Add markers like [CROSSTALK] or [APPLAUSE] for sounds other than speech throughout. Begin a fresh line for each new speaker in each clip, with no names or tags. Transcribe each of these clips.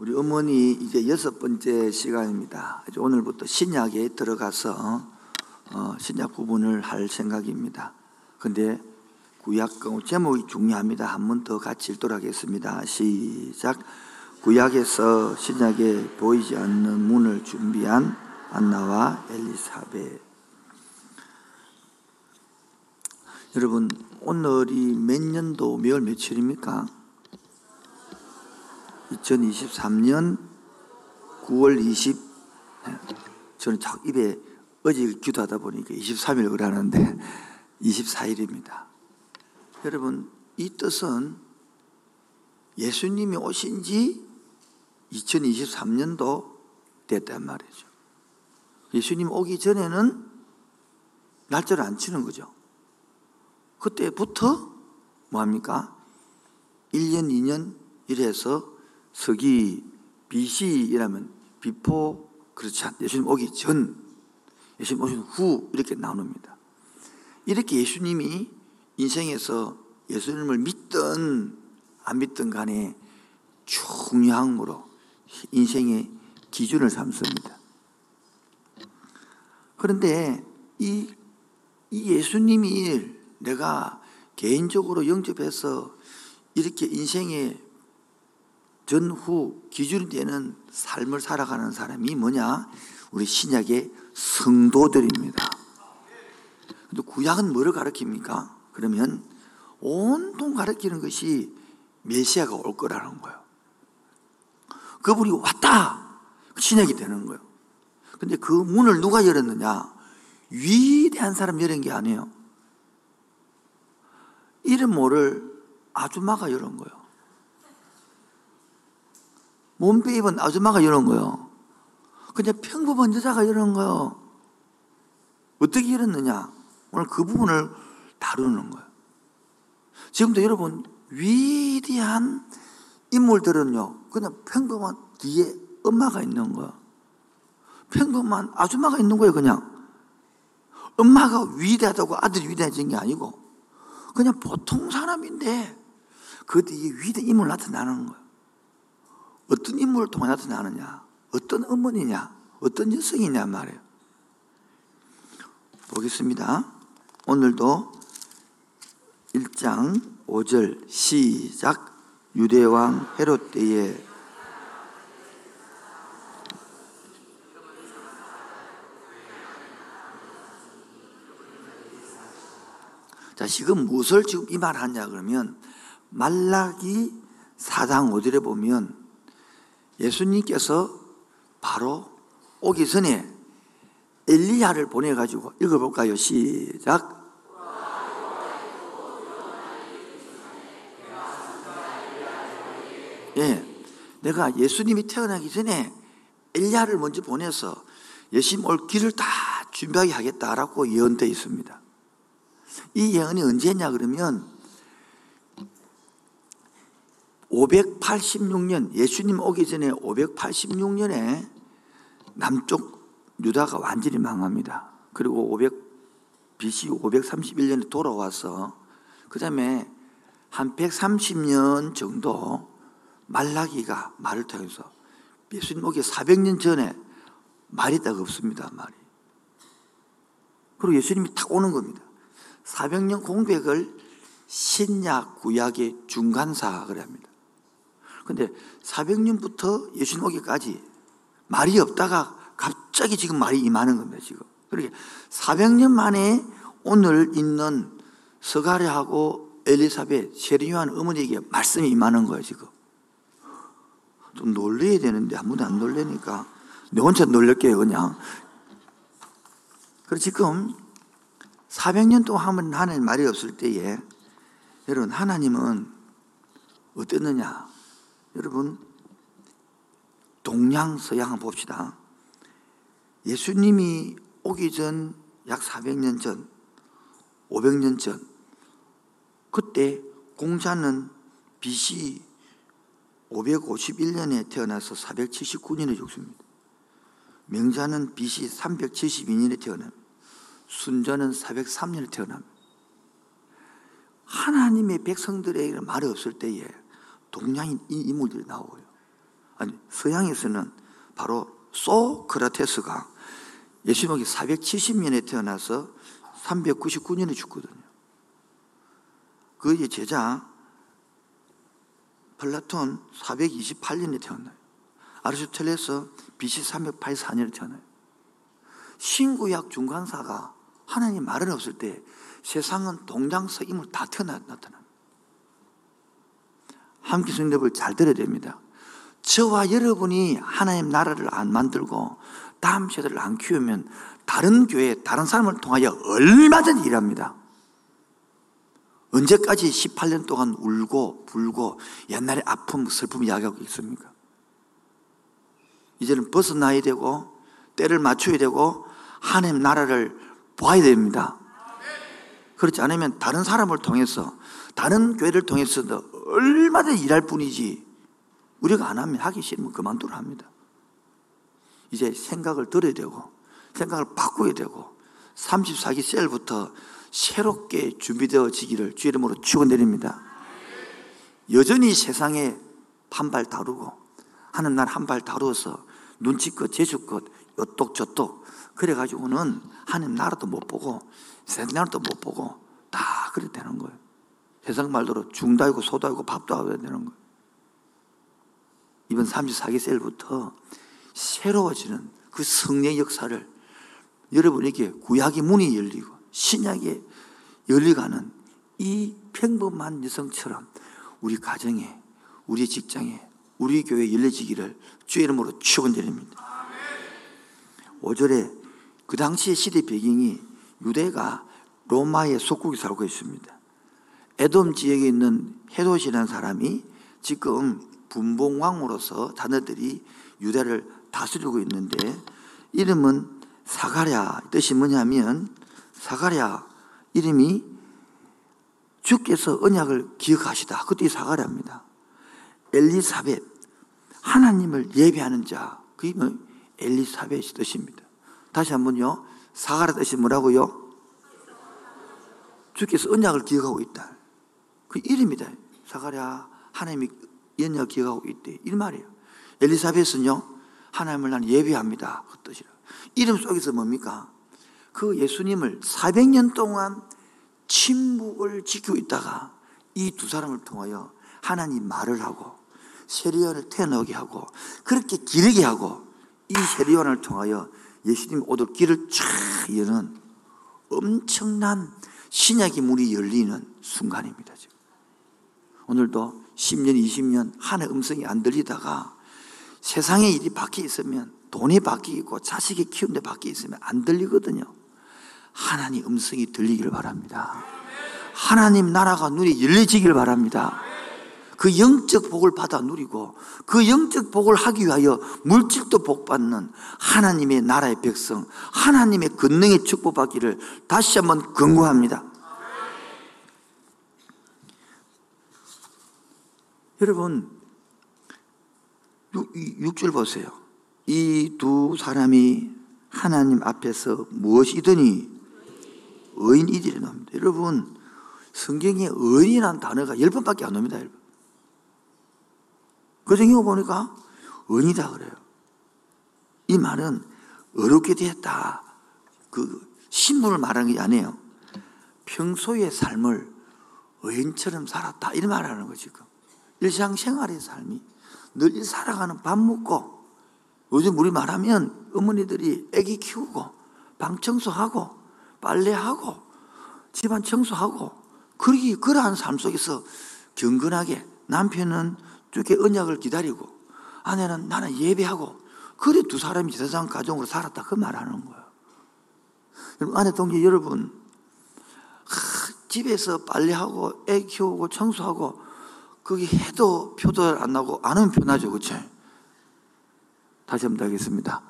우리 어머니 이제 여섯 번째 시간입니다. 오늘부터 신약에 들어가서 어, 신약 부분을 할 생각입니다. 근데 구약 제목이 중요합니다. 한 번 더 같이 읽도록 하겠습니다. 시작. 구약에서 신약에 보이지 않는 문을 준비한 안나와 엘리사벳. 여러분 오늘이 몇 년도 몇 며칠입니까? 2023년 9월 20 저는 자꾸 입에 어제 기도하다 보니까 23일 그러는데 [LAUGHS] 24일입니다. 여러분 이 뜻은 예수님이 오신 지 2023년도 됐단 말이죠. 예수님 오기 전에는 날짜를 안 치는 거죠. 그때부터 뭐합니까? 1년, 2년 이래서 서기 BC이라면 before Christ 예수님 오기 전 예수님 오신 후 이렇게 나눕니다. 이렇게 예수님이 인생에서 예수님을 믿든 안 믿든 간에 중요함으로 인생의 기준을 삼습니다. 그런데 이, 이 예수님이 내가 개인적으로 영접해서 이렇게 인생의 전후 기준이 되는 삶을 살아가는 사람이 뭐냐? 우리 신약의 성도들입니다. 근데 구약은 뭐를 가르칩니까? 그러면 온통 가르치는 것이 메시아가 올 거라는 거예요. 그분이 왔다! 신약이 되는 거예요. 근데 그 문을 누가 열었느냐? 위대한 사람 열은 게 아니에요. 이름 모를 아줌마가 열은 거예요. 몸빼 입은 아줌마가 이런 거요. 그냥 평범한 여자가 이런 거요. 어떻게 이랬느냐? 오늘 그 부분을 다루는 거예요. 지금도 여러분, 위대한 인물들은요, 그냥 평범한 뒤에 엄마가 있는 거예요. 평범한 아줌마가 있는 거예요, 그냥. 엄마가 위대하다고 아들이 위대해진 게 아니고, 그냥 보통 사람인데, 그 뒤에 위대한 인물 나타나는 거예요. 어떤 인물을 통해 나타나느냐, 어떤 어머니냐, 어떤 여성이냐 말이에요. 보겠습니다. 오늘도 1장 5절 시작 유대왕 헤롯 때에 자, 지금 무엇을 지금 이 말 하냐 그러면 말라기 4장 5절에 보면 예수님께서 바로 오기 전에 엘리야를 보내가지고 읽어볼까요? 시작. 예. 내가 예수님이 태어나기 전에 엘리야를 먼저 보내서 예수님 올 길을 다 준비하게 하겠다라고 예언되어 있습니다. 이 예언이 언제냐 그러면 586년 예수님 오기 전에 586년에 남쪽 유다가 완전히 망합니다. 그리고 500 BC 531년에 돌아와서 그다음에 한 130년 정도 말라기가 말을 통해서 예수님 오기 400년 전에 말이 딱 없습니다. 말이. 그리고 예수님이 탁 오는 겁니다. 400년 공백을 신약 구약의 중간사 그래 합니다. 근데 400년부터 예수님 오기까지 말이 없다가 갑자기 지금 말이 임하는 겁니다, 지금. 그러게 400년 만에 오늘 있는 서가랴하고 엘리사벳, 세리요한 어머니에게 말씀이 임하는 거예요, 지금. 좀 놀래야 되는데 아무도 안 놀래니까 내 혼자 놀랄게요, 그냥. 그리고 지금 400년 동안 하는 말이 없을 때에 여러분, 하나님은 어땠느냐? 여러분, 동양 서양 한번 봅시다. 예수님이 오기 전 약 400년 전, 500년 전, 그때 공자는 BC 551년에 태어나서 479년에 죽습니다. 명자는 BC 372년에 태어납니다. 순자는 403년에 태어납니다. 하나님의 백성들에게 말이 없을 때에 동양인 인물들이 나오고요. 아니 서양에서는 바로 소크라테스가 예수님이 470년에 태어나서 399년에 죽거든요. 그의 제자 플라톤 428년에 태어나요. 아리스토텔레스 BC 384년에 태어나요. 신구약 중간사가 하나님 말은 없을 때 세상은 동장서 인물 다 태어나 나타납니다. 함께 성립을 잘 들어야 됩니다. 저와 여러분이 하나님 나라를 안 만들고 다음 세대를 안 키우면 다른 교회, 다른 사람을 통하여 얼마든지 일합니다. 언제까지 18년 동안 울고 불고 옛날에 아픔, 슬픔 이야기하고 있습니까? 이제는 벗어나야 되고 때를 맞춰야 되고 하나님 나라를 봐야 됩니다. 그렇지 않으면 다른 사람을 통해서 다른 교회를 통해서도 얼마든지 일할 뿐이지 우리가 안 하면 하기 싫으면 그만두라 합니다. 이제 생각을 들어야 되고 생각을 바꿔야 되고 34기 셀부터 새롭게 준비되어지기를 주 이름으로 축원드립니다. 여전히 세상에 한 발 다루고 하는 날 한 발 다루어서 눈치껏 재주껏 요똑 저똑 그래가지고는 하나님 나라도 못 보고 세상 나라도 못 보고 다 그래 되는 거예요. 세상 말대로 중도 아니고 소도 아니고 밥도 아야 되는 거예요. 이번 34기 셀부터 새로워지는 그 성령 역사를 여러분에게 구약의 문이 열리고 신약에 열리가는 이 평범한 여성처럼 우리 가정에, 우리 직장에, 우리 교회에 열려지기를 주의 이름으로 축원드립니다. 5절에 그 당시의 시대 배경이 유대가 로마의 속국에 살고 있습니다. 에돔 지역에 있는 헤롯이라는 사람이 지금 분봉왕으로서 자녀들이 유대를 다스리고 있는데 이름은 사가랴 뜻이 뭐냐면 사가랴 이름이 주께서 언약을 기억하시다. 그때 사가랴입니다. 엘리사벳 하나님을 예배하는 자 그게 뭐 엘리사벳이 뜻입니다. 다시 한번요. 사가랴 뜻이 뭐라고요? 주께서 언약을 기억하고 있다. 그 이름이다. 사가랴 하나님이 언약 기억하고 있대. 이 말이에요. 엘리사벳은요. 하나님을 나는 예배합니다. 그 뜻이라. 이름 속에서 뭡니까? 그 예수님을 400년 동안 침묵을 지키고 있다가 이 두 사람을 통하여 하나님 말을 하고 세리온을 태어나게 하고 그렇게 기르게 하고 이 세리온을 통하여 예수님 오도 길을 쫙 여는 엄청난 신약의 문이 열리는 순간입니다. 지금. 오늘도 10년, 20년 하나의 음성이 안 들리다가 세상의 일이 바뀌어 있으면 돈이 바뀌고 자식이 키우는데 바뀌어 있으면 안 들리거든요. 하나님 음성이 들리기를 바랍니다. 하나님 나라가 눈이 열려지기를 바랍니다. 그 영적 복을 받아 누리고 그 영적 복을 하기 위하여 물질도 복받는 하나님의 나라의 백성, 하나님의 권능의 축복받기를 다시 한번 권고합니다. 여러분, 6절 보세요. 이 두 사람이 하나님 앞에서 무엇이더니 의인이들이 나옵니다. 여러분, 성경에 의인이라는 단어가 10번밖에 안 나옵니다. 그 중에 보니까 의인이다 그래요. 이 말은 어렵게 되었다. 그 신분을 말하는 게 아니에요. 평소의 삶을 의인처럼 살았다. 이런 말 하는 거 지금. 일상생활의 삶이 늘 살아가는 밥 먹고 요즘 우리 말하면 어머니들이 아기 키우고 방 청소하고 빨래하고 집안 청소하고 그러기 그러한 삶 속에서 경건하게 남편은 주께 언약을 기다리고 아내는 나는 예배하고 그래 두 사람이 세상 가정으로 살았다 그 말하는 거예요. 아내 동지 여러분 하, 집에서 빨래하고 애 키우고 청소하고 거기 해도 표도 안 나고 안 하면 표나죠 그렇죠? 다시 한번 하겠습니다.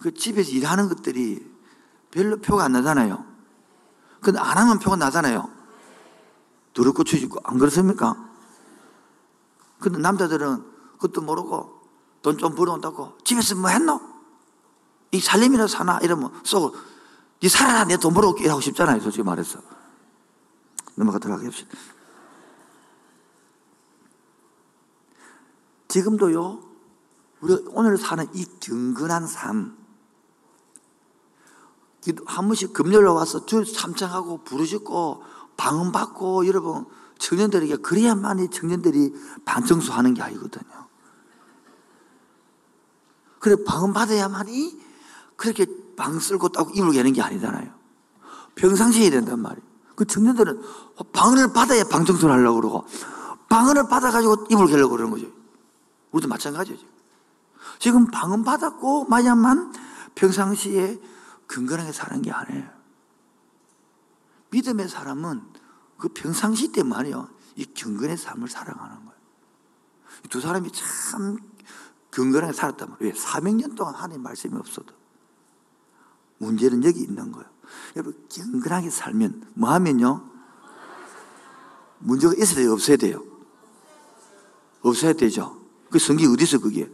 그 집에서 일하는 것들이 별로 표가 안 나잖아요. 근데 안 하면 표가 나잖아요. 더럽고 추지고 안 그렇습니까? 근데 남자들은 그것도 모르고 돈 좀 벌어온다고 집에서 뭐 했노? 이 살림이나 사나? 이러면 쏘고 네 살아라 내 돈 벌어올게 하고 싶잖아요 솔직히 말해서 넘어가도록 하겠습니다 지금도요 우리가 오늘 사는 이 경건한 삶, 한 번씩 금요일에 와서 주 참창하고 부르짖고 방언받고 여러분 청년들에게 그래야만 이 청년들이 반청소하는 게 아니거든요. 그래 방언받아야만이 그렇게 방 쓸고 따고 입을 개는 게 아니잖아요. 평상시에 된단 말이에요. 그 청년들은 방언을 받아야 방청소를 하려고 그러고 방언을 받아가지고 입을 개려고 그러는 거죠. 우리도 마찬가지죠. 지금 방언 받았고 마야만 평상시에 근근하게 사는 게 아니에요. 믿음의 사람은 그 평상시 때 말이요. 이 경건의 삶을 살아가는 거예요. 두 사람이 참 경건하게 살았단 말이에요. 400년 동안 하나님 말씀이 없어도. 문제는 여기 있는 거예요. 여러분, 경건하게 살면 뭐 하면요? 문제가 있어야 돼요? 없어야 돼요? 없어야 되죠. 그 성경이 어디서 그게?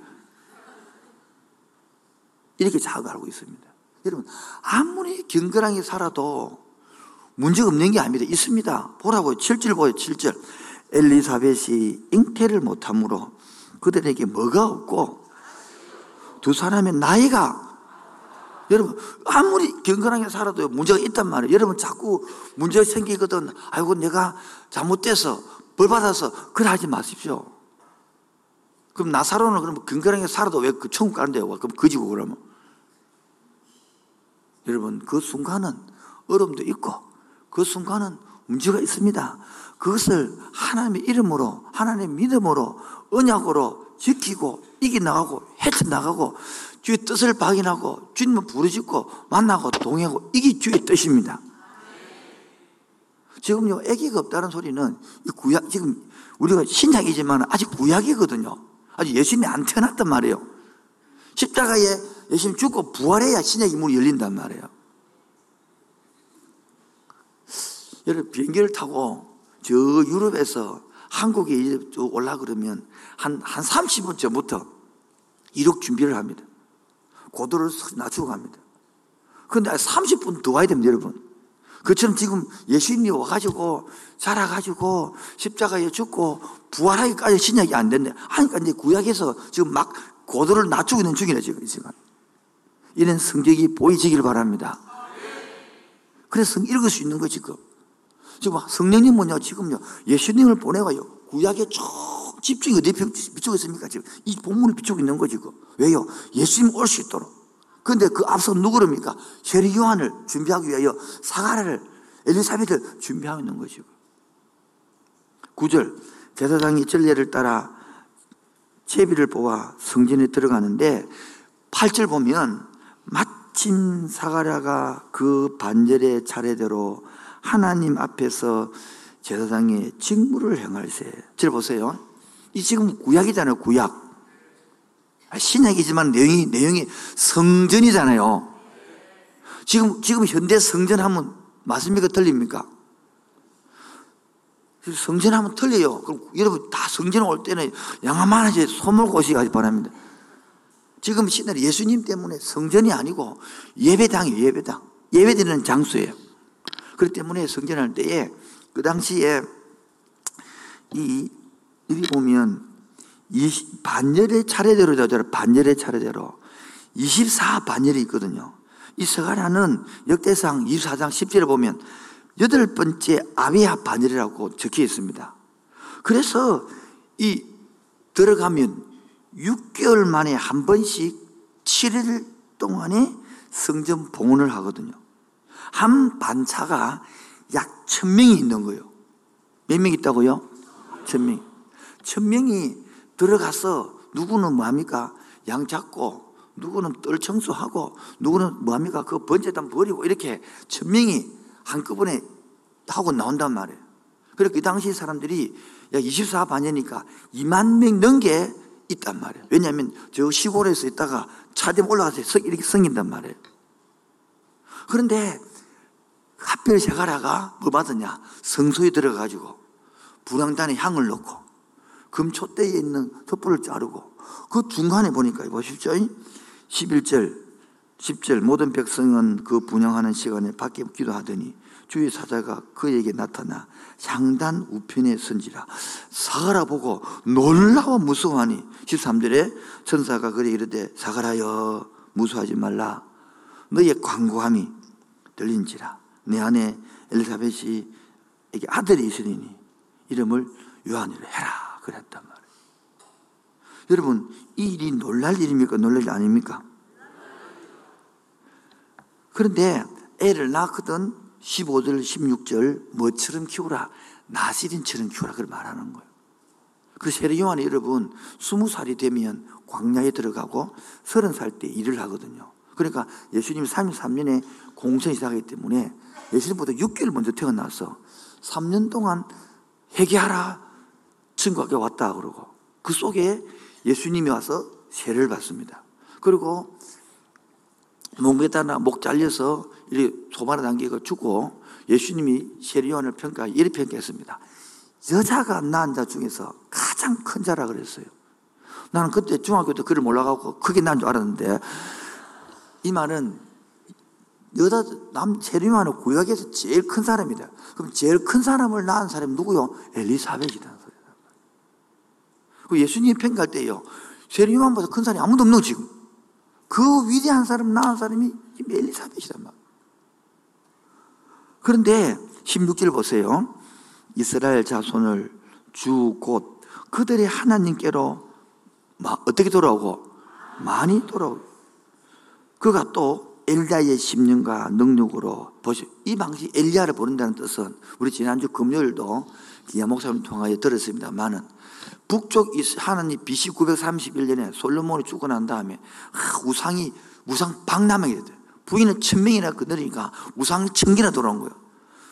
이렇게 자꾸 알고 있습니다. 여러분, 아무리 경건하게 살아도 문제가 없는 게 아닙니다. 있습니다. 보라고요. 7절 보여 7절. 엘리사벳이 잉태를 못함으로 그들에게 뭐가 없고 두 사람의 나이가 여러분 아무리 경건하게 살아도 문제가 있단 말이에요. 여러분 자꾸 문제가 생기거든. 아이고 내가 잘못돼서 벌 받아서 그래 하지 마십시오. 그럼 나사로는 그러면 경건하게 살아도 왜 그 천국 가는데요? 그럼 그지고 그러면 여러분 그 순간은 어려움도 있고 그 순간은 문제가 있습니다. 그것을 하나님의 이름으로 하나님의 믿음으로 언약으로 지키고 이겨나가고 헤쳐나가고 주의 뜻을 발견하고 주님을 부르짖고 만나고 동행하고 이게 주의 뜻입니다. 지금요 애기가 없다는 소리는 구약 지금 우리가 신약이지만 아직 구약이거든요. 아직 예수님이 안 태어났단 말이에요. 십자가에 예수님 죽고 부활해야 신약의 문이 열린단 말이에요. 여러분 비행기를 타고 저 유럽에서 한국에 올라 그러면 한, 한 30분 전부터 이륙 준비를 합니다. 고도를 낮추고 갑니다. 그런데 30분 더 와야 됩니다, 여러분. 그처럼 지금 예수님이 와가지고 자라가지고 십자가에 죽고 부활하기까지 신약이 안 됐네. 하니까 이제 구약에서 지금 막 고도를 낮추고 있는 중이네, 지금 이 시간. 이런 성격이 보이지길 바랍니다. 그래서 읽을 수 있는 거 지금. 지금 성령님은요, 지금요, 예수님을 보내가요, 구약에 쭉 집중이 어디에 비추고 있습니까? 지금 이 본문을 비추고 있는 거 지금. 왜요? 예수님 올 수 있도록. 근데 그 앞서 누구릅니까? 요한을 준비하기 위하여 사가라를, 엘리사벳을 준비하고 있는 거죠. 9절. 제사장이 전례를 따라 제비를 뽑아 성전에 들어가는데 8절 보면 마침 사가랴가 그 반절의 차례대로 하나님 앞에서 제사장의 직무를 행할세. 절 보세요. 이 지금 구약이잖아요, 구약. 신약이지만 내용이, 내용이 성전이잖아요. 지금, 지금 현대 성전 하면 맞습니까? 틀립니까? 성전 하면 틀려요. 그럼 여러분 다 성전 올 때는 양아만 하지 소몰고 오시기 바랍니다. 지금 신날 예수님 때문에 성전이 아니고 예배당이에요, 예배당. 예배드리는 장소예요. 그렇기 때문에 성전할 때에 그 당시에 이, 여기 보면 반열의 차례대로 되죠. 반열의 차례대로. 24 반열이 있거든요. 이 서가라는 역대상 24장 10절에 보면 여덟 번째 아비아 반열이라고 적혀 있습니다. 그래서 이 들어가면 6개월 만에 한 번씩 7일 동안에 성전 봉헌을 하거든요. 한 반차가 약 천명이 있는 거예요. 몇 명 있다고요? 천명. 천명이 들어가서 누구는 뭐합니까? 양 잡고, 누구는 뜰 청소하고, 누구는 뭐합니까? 그 번제단 버리고, 이렇게 천명이 한꺼번에 하고 나온단 말이에요. 그래서 그 당시 사람들이 약 24반이니까 2만 명 넘게 있단 말이에요. 왜냐하면 저 시골에서 있다가 차대에 올라가서 이렇게 생긴단 말이에요. 그런데 하필 세가라가 뭐 받았냐? 성소에 들어가지고 불황단에 향을 넣고 금초대에 있는 촛불을 자르고 그 중간에 보니까 보십시오. 11절, 10절 모든 백성은 그 분양하는 시간에 밖에 기도하더니 주의 사자가 그에게 나타나 향단 우편에 선지라. 사가라 보고 놀라워 무서워하니 13절에 천사가 그래 이르되 사가라여 무서워하지 말라. 너의 광고함이 들린지라. 내 안에 엘리사벳이 아들이 있으리니 이름을 요한이라 해라 그랬단 말이에요. 여러분 이 일이 놀랄 일입니까? 놀랄 일 아닙니까? 그런데 애를 낳거든 15절 16절 뭐처럼 키우라 나시린처럼 키우라 그걸 말하는 거예요. 그 세례 요한이 여러분 20살이 되면 광야에 들어가고 30살 때 일을 하거든요. 그러니까 예수님이 33년에 공생이 시작하기 때문에 예수님보다 6개월 먼저 태어나서 3년 동안 회개하라 친구에게 왔다 그러고 그 속에 예수님이 와서 세례를 받습니다 그리고 목에다가 목 잘려서 이렇게 소만에 당기고 죽고 예수님이 세례요한을 평가 이렇게 평가했습니다. 여자가 낳은 자 중에서 가장 큰 자라 그랬어요. 나는 그때 중학교 때 글을 몰라가고 크게 난 줄 알았는데 이 말은 여자 남 세례요한은 구약에서 제일 큰 사람이다. 그럼 제일 큰 사람을 낳은 사람이 누구요? 엘리사벳이라는 소리다. 그 예수님이 평가할 때요. 세례요한보다 큰 사람이 아무도 없는 지금. 그 위대한 사람 낳은 사람이 엘리사벳이란 말. 그런데 16절 보세요. 이스라엘 자손을 주 곧 그들의 하나님께로 어떻게 돌아오고 많이 돌아오고 그가 또 엘리야의 심령과 능력으로 보시 이 방식 엘리야를 부른다는 뜻은 우리 지난주 금요일도 기아 목사님 통하여 들었습니다만은 북쪽 하나님 BC 931년에 솔로몬이 죽고 난 다음에 우상이 우상 박람하게 됐대 부인은 천명이나 그늘이니까 우상 천개나 돌아온 거예요.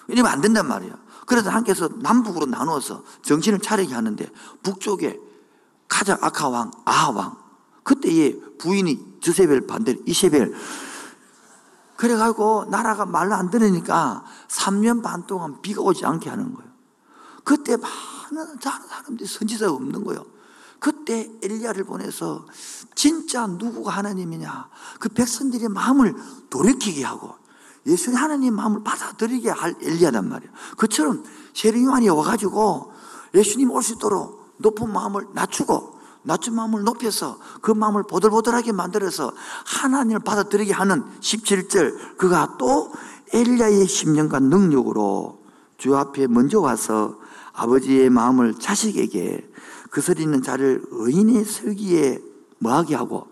이러면 안 된단 말이야. 그래서 하나님께서 남북으로 나누어서 정신을 차리게 하는데 북쪽에 가장 아카 왕, 아하 왕. 그때의 부인이 주세벨 반대로 이세벨. 그래가지고 나라가 말로 안 들으니까 3년 반 동안 비가 오지 않게 하는 거예요. 그때 많은 사람들이 선지자가 없는 거예요. 그때 엘리야를 보내서 진짜 누구가 하나님이냐 그 백성들의 마음을 돌이키게 하고 예수님 하나님 마음을 받아들이게 할 엘리야단 말이에요. 그처럼 세례 요한이 와가지고 예수님 올 수 있도록 높은 마음을 낮추고 낮춘 마음을 높여서 그 마음을 보들보들하게 만들어서 하나님을 받아들이게 하는 17절 그가 또 엘리야의 심령과 능력으로 주 앞에 먼저 와서 아버지의 마음을 자식에게 그슬 있는 자를 의인의 설기에 뭐하게 하고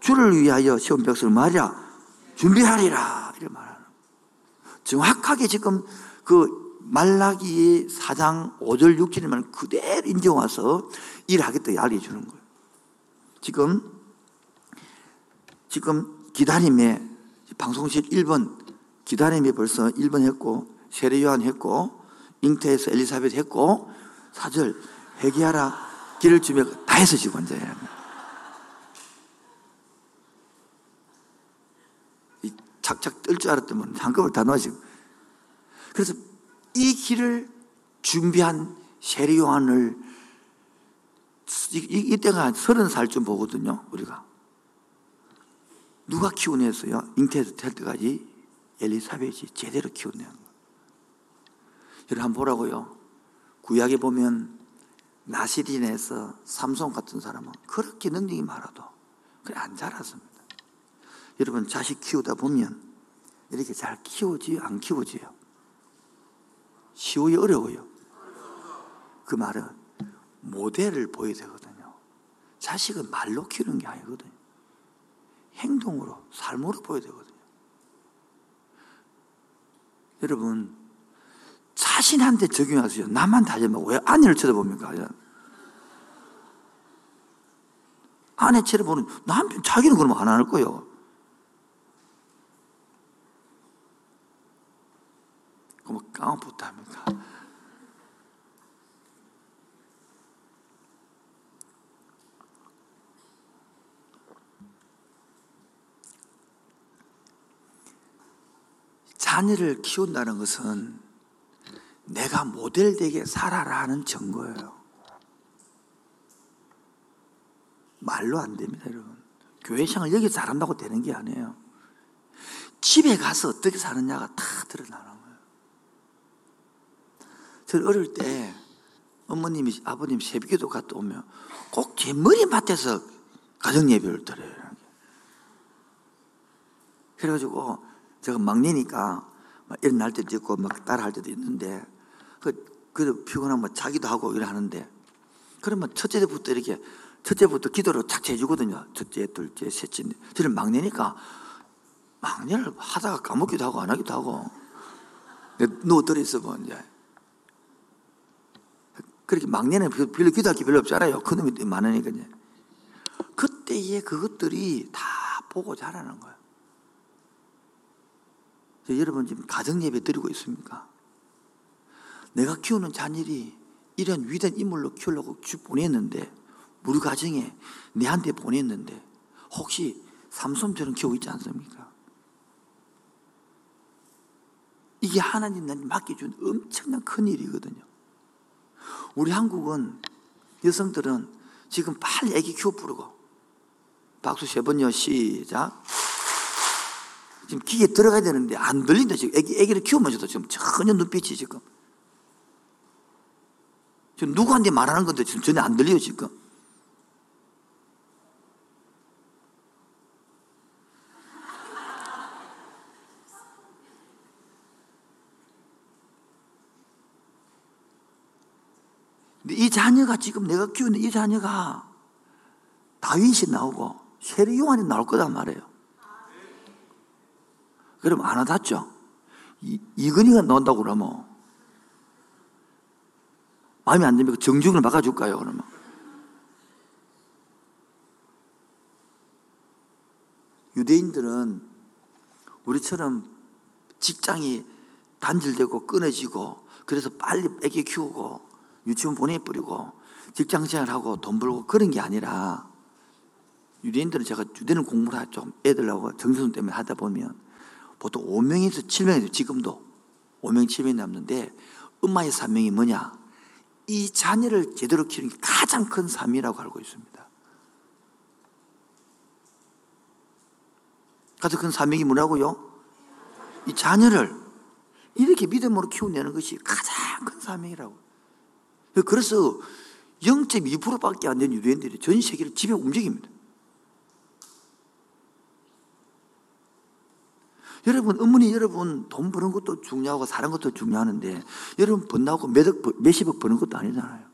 주를 위하여 시험 벽수를 말이라 준비하리라 이렇게 말하는. 정확하게 지금 그 말라기 4장 5절 6절이면 그대로 인정와서 일하겠다 알려주는 거예요 지금 지금 기다림에 방송실 1번 기다림에 벌써 1번 했고 세례요한 했고 잉태에서 엘리사벳 했고 사절 회개하라 길을 주며 다 해서 지금 앉아야 합니다. 착착 뜰 줄 알았더니 한꺼번에 다 넣어지고 그래서 이 길을 준비한 세례 요한을 이 때가 서른 살쯤 보거든요 우리가 누가 키워냈어요? 잉태에서 될 때까지 엘리사벳이 제대로 키워낸 거예요 여러분 한번 보라고요 구약에 보면 나시린에서 삼손 같은 사람은 그렇게 능력이 많아도 그래 안 자랐습니다. 여러분 자식 키우다 보면 이렇게 잘 키우지요? 안 키우지요? 쉬워요? 어려워요? 그 말은 모델을 보여야 되거든요. 자식은 말로 키우는 게 아니거든요. 행동으로, 삶으로 보여야 되거든요. 여러분, 자신한테 적용하세요. 나만 다짐하고 왜 아내를 쳐다봅니까? 아내 쳐다보는 남편 자기는 그러면 안 할 거예요. 그럼 깡부터 합니까? 자녀를 키운다는 것은 내가 모델되게 살아라는 증거예요. 말로 안 됩니다, 여러분. 교회 생활 여기 잘한다고 되는 게 아니에요. 집에 가서 어떻게 사느냐가 다 드러나는 거예요. 저 어릴 때 어머님이 아버님 새벽에도 갔다 오면 꼭 제 머리맡에서 가정 예배를 드려요. 그래가지고 제가 막내니까 막 일어날 때도 있고 막 따라 할 때도 있는데 그, 그 피곤하면 자기도 하고 이래 하는데 그러면 첫째부터 이렇게 첫째부터 기도를 착 해 주거든요. 첫째, 둘째, 셋째. 저는 막내니까 막내를 하다가 까먹기도 하고 안 하기도 하고 누워 들어 있으면 이제 그렇게 막내는 별로 기도할 게 별로 없잖아요. 큰 놈이 많으니까 이제. 그때의 그것들이 다 보고 자라는 거예요. 여러분 지금 가정 예배 드리고 있습니까? 내가 키우는 자녀이 이런 위대한 인물로 키우려고 보냈는데 우리 가정에 내한테 보냈는데 혹시 삼손처럼 키우고 있지 않습니까? 이게 하나님 나한테 맡겨준 엄청난 큰 일이거든요. 우리 한국은 여성들은 지금 빨리 애기 키워 부르고 박수 세 번요 시작 지금 기계 들어가야 되는데 안 들린다 지금. 애기, 애기를 키우면서도 지금 전혀 눈빛이 지금. 지금 누구한테 말하는 건데 지금 전혀 안 들려요 지금. 이 자녀가 지금 내가 키우는 이 자녀가 다윗이 나오고 세례 요한이 나올 거단 말이에요. 그럼 안 와닿죠? 이근이가 나온다고 그러면 마음에 안 들면 정중을 막아줄까요? 그러면 유대인들은 우리처럼 직장이 단절되고 끊어지고 그래서 빨리 애기 키우고 유치원 보내버리고 직장 생활하고 돈 벌고 그런 게 아니라 유대인들은 제가 유대인 공부를 좀 애들하고 정선 때문에 하다 보면 보통 5명에서 7명에서 지금도 5명, 7명이 남는데 엄마의 사명이 뭐냐? 이 자녀를 제대로 키우는 게 가장 큰 삶이라고 알고 있습니다. 가장 큰 사명이 뭐라고요? 이 자녀를 이렇게 믿음으로 키워내는 것이 가장 큰 사명이라고. 그래서 0.2%밖에 안 되는 유대인들이 전 세계를 지배 움직입니다. 여러분, 어머니 여러분 돈 버는 것도 중요하고 사는 것도 중요하는데 여러분 번나고 몇억, 몇십억 버는 것도 아니잖아요.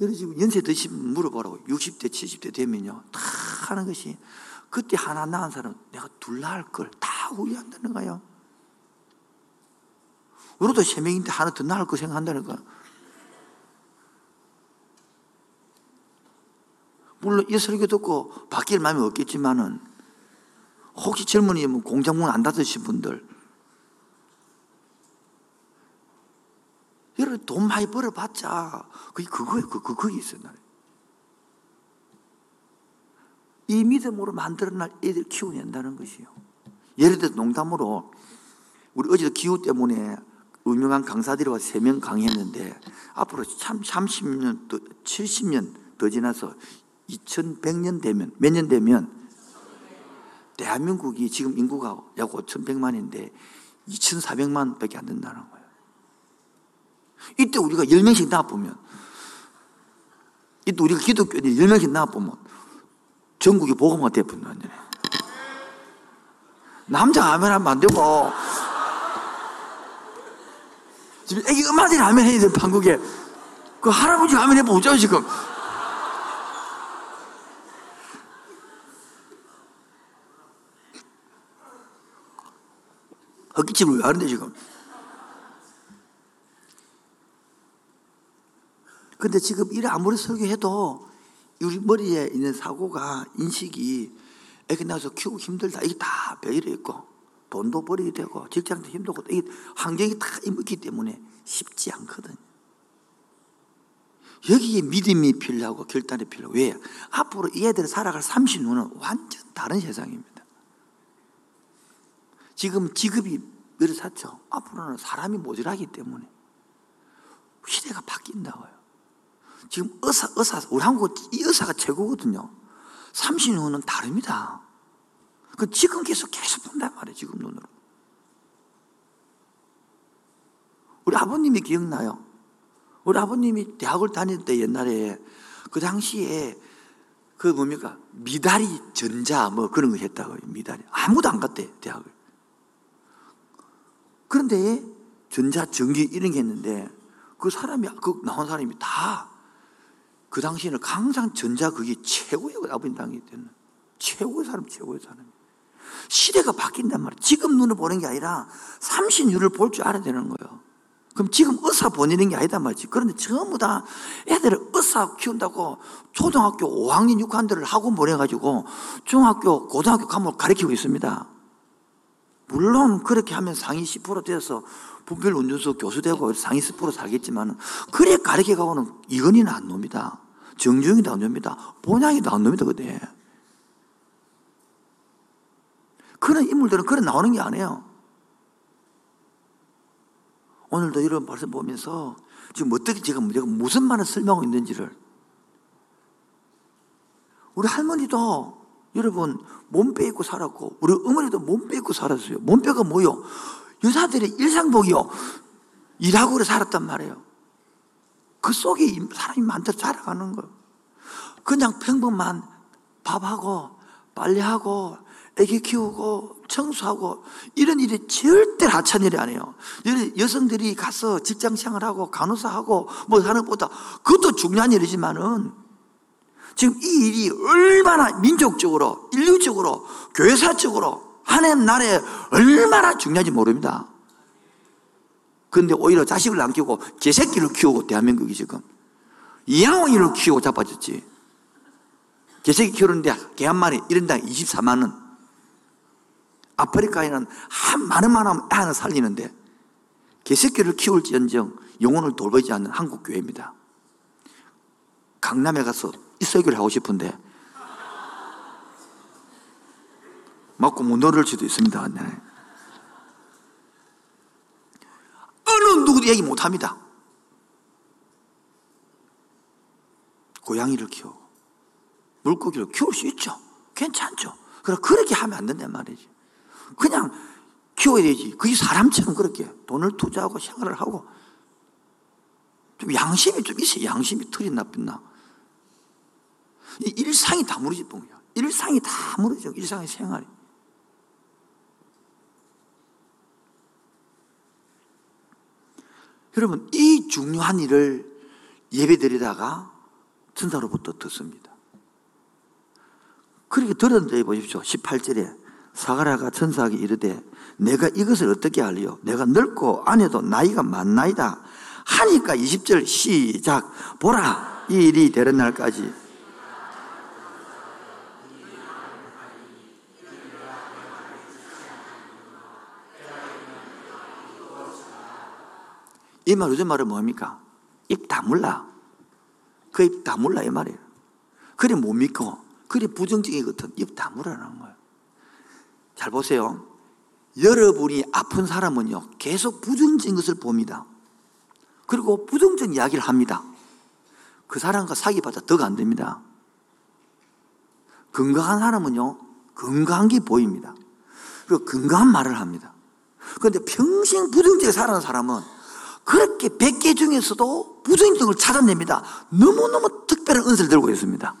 여러분 지금 연세 드시면 물어보라고. 60대, 70대 되면요. 다 하는 것이 그때 하나 낳은 사람 내가 둘 낳을 걸 다 후회한다는 거예요. 우리도 세 명인데 하나 더 나을 거 생각한다는 거야. 물론 이 설교 듣고 바뀔 마음이 없겠지만은 혹시 젊은이 뭐 공장 문 안 닫으신 분들 여러분 돈 많이 벌어봤자 그게 그거예요. 그, 그, 그게 있어요. 이 믿음으로 만들어낼 애들 키워낸다는 것이요. 예를 들어 농담으로 우리 어제도 기후 때문에 유명한 강사들이 와서 세 명 강의했는데 앞으로 참 30년 또 70년 더 지나서 2100년 되면 몇 년 되면 대한민국이 지금 인구가 약 5100만인데 2400만 밖에 안 된다는 거예요. 이때 우리가 10명씩 나와보면 이때 우리가 기독교인이 10명씩 나와보면 전국이 보고만 대뿐 남자가 하면 하면 안 되고 지금 애기 엄마들이 라면 해야 돼, 한국에. 그 할아버지 라면 해보죠, 지금. 헛기침을 왜 하는데, 지금? 근데 지금 이래 아무리 설교해도 우리 머리에 있는 사고가, 인식이 애기 낳아서 키우고 힘들다. 이게 다 배일에 있고. 돈도 버리게 되고 직장도 힘들고 이 환경이 다 있기 때문에 쉽지 않거든. 여기에 믿음이 필요하고 결단이 필요하고 왜? 앞으로 이 애들 살아갈 30년은 완전 다른 세상입니다. 지금 직업이 그렇죠. 앞으로는 사람이 모자라기 때문에 시대가 바뀐다고요. 지금 의사, 의사, 우리 한국 이 의사가 최고거든요. 30년 후는 다릅니다. 그 지금 계속 계속 본단 말이에요. 지금 눈으로. 우리 아버님이 기억나요? 우리 아버님이 대학을 다닐 때 옛날에 그 당시에 그 뭡니까? 미다리 전자 뭐 그런 거 했다고요. 미다리. 아무도 안 갔대, 대학을. 그런데 전자 전기 이런 게 했는데 그 사람이, 그 나온 사람이 다 그 당시에는 항상 전자 그게 최고예요. 아버님 당시 때는. 최고의 사람, 최고의 사람. 시대가 바뀐단 말이에요. 지금 눈을 보는 게 아니라 30년을 볼 줄 알아야 되는 거예요. 그럼 지금 의사 보내는 게 아니다 말이지. 그런데 전부 다 애들을 의사 키운다고 초등학교 5학년 6학년들을 학원 보내가지고 중학교, 고등학교 과목을 가르치고 있습니다. 물론 그렇게 하면 상위 10% 돼서 분별 운전수 교수 되고 상위 10% 살겠지만 그래 가르쳐가고는 이건희는 안 놉니다. 정중이도 안 놉니다. 본향이도 안 놉니다. 그때. 그런 인물들은 그런 나오는 게 아니에요. 오늘도 이런 말씀 보면서 지금 어떻게 제가 제가 무슨 말을 설명하고 있는지를 우리 할머니도 여러분 몸 빼 입고 살았고 우리 어머니도 몸 빼 입고 살았어요. 몸빼가 뭐요? 여자들의 일상복이요. 일하고 살았단 말이에요. 그 속에 사람이 만들어 자라가는 거예요. 그냥 평범만 밥하고 빨래하고 애기 키우고 청소하고 이런 일이 절대 하찮은 일이 아니에요. 여성들이 가서 직장 생활하고 간호사하고 뭐 하는 것보다 그것도 중요한 일이지만은 지금 이 일이 얼마나 민족적으로, 인류적으로, 교회사적으로 하나님 나라에 얼마나 중요한지 모릅니다. 그런데 오히려 자식을 안 키우고 개새끼를 키우고 대한민국이 지금 이양원이를 키우고 자빠졌지. 개새끼 키우는데 개 한 마리 이런 당 24만 원. 아프리카에는 한 많은 많은 애 하나 살리는데 개새끼를 키울지언정 영혼을 돌보지 않는 한국 교회입니다. 강남에 가서 이설교를 하고 싶은데 맞고 못 놀을 수도 있습니다. 네. 어느 누구도 얘기 못 합니다. 고양이를 키우고 물고기를 키울 수 있죠. 괜찮죠. 그럼 그렇게 하면 안 된단 말이지. 그냥 키워야 되지. 그게 사람처럼 그렇게 돈을 투자하고 생활을 하고 좀 양심이 좀 있어요. 양심이 털이 나빛나. 일상이 다 무너질 뿐이야. 일상이 다 무너져. 일상의 생활이. 여러분, 이 중요한 일을 예배 드리다가 천사로부터 듣습니다. 그렇게 들었는데 보십시오. 18절에 사가라가 천사에게 이르되 내가 이것을 어떻게 알리요? 내가 늙고 아내도 나이가 많나이다. 하니까 20절 시작. 보라, 이 일이 되는 날까지 이 말, 요즘 말은 뭡니까? 입 다물라. 그 입 다물라, 이 말이에요. 그래 못 믿고, 그래 부정적이거든. 입 다물라는 거예요. 잘 보세요. 여러분이 아픈 사람은요, 계속 부정적인 것을 봅니다. 그리고 부정적 이야기를 합니다. 그 사람과 사귀봐자 더가 안 됩니다. 건강한 사람은요, 건강한 게 보입니다. 그리고 건강한 말을 합니다. 그런데 평생 부정적으로 살아가는 사람은 그렇게 100개 중에서도 부정적을 찾아냅니다. 너무너무 특별한 은사를 들고 있습니다.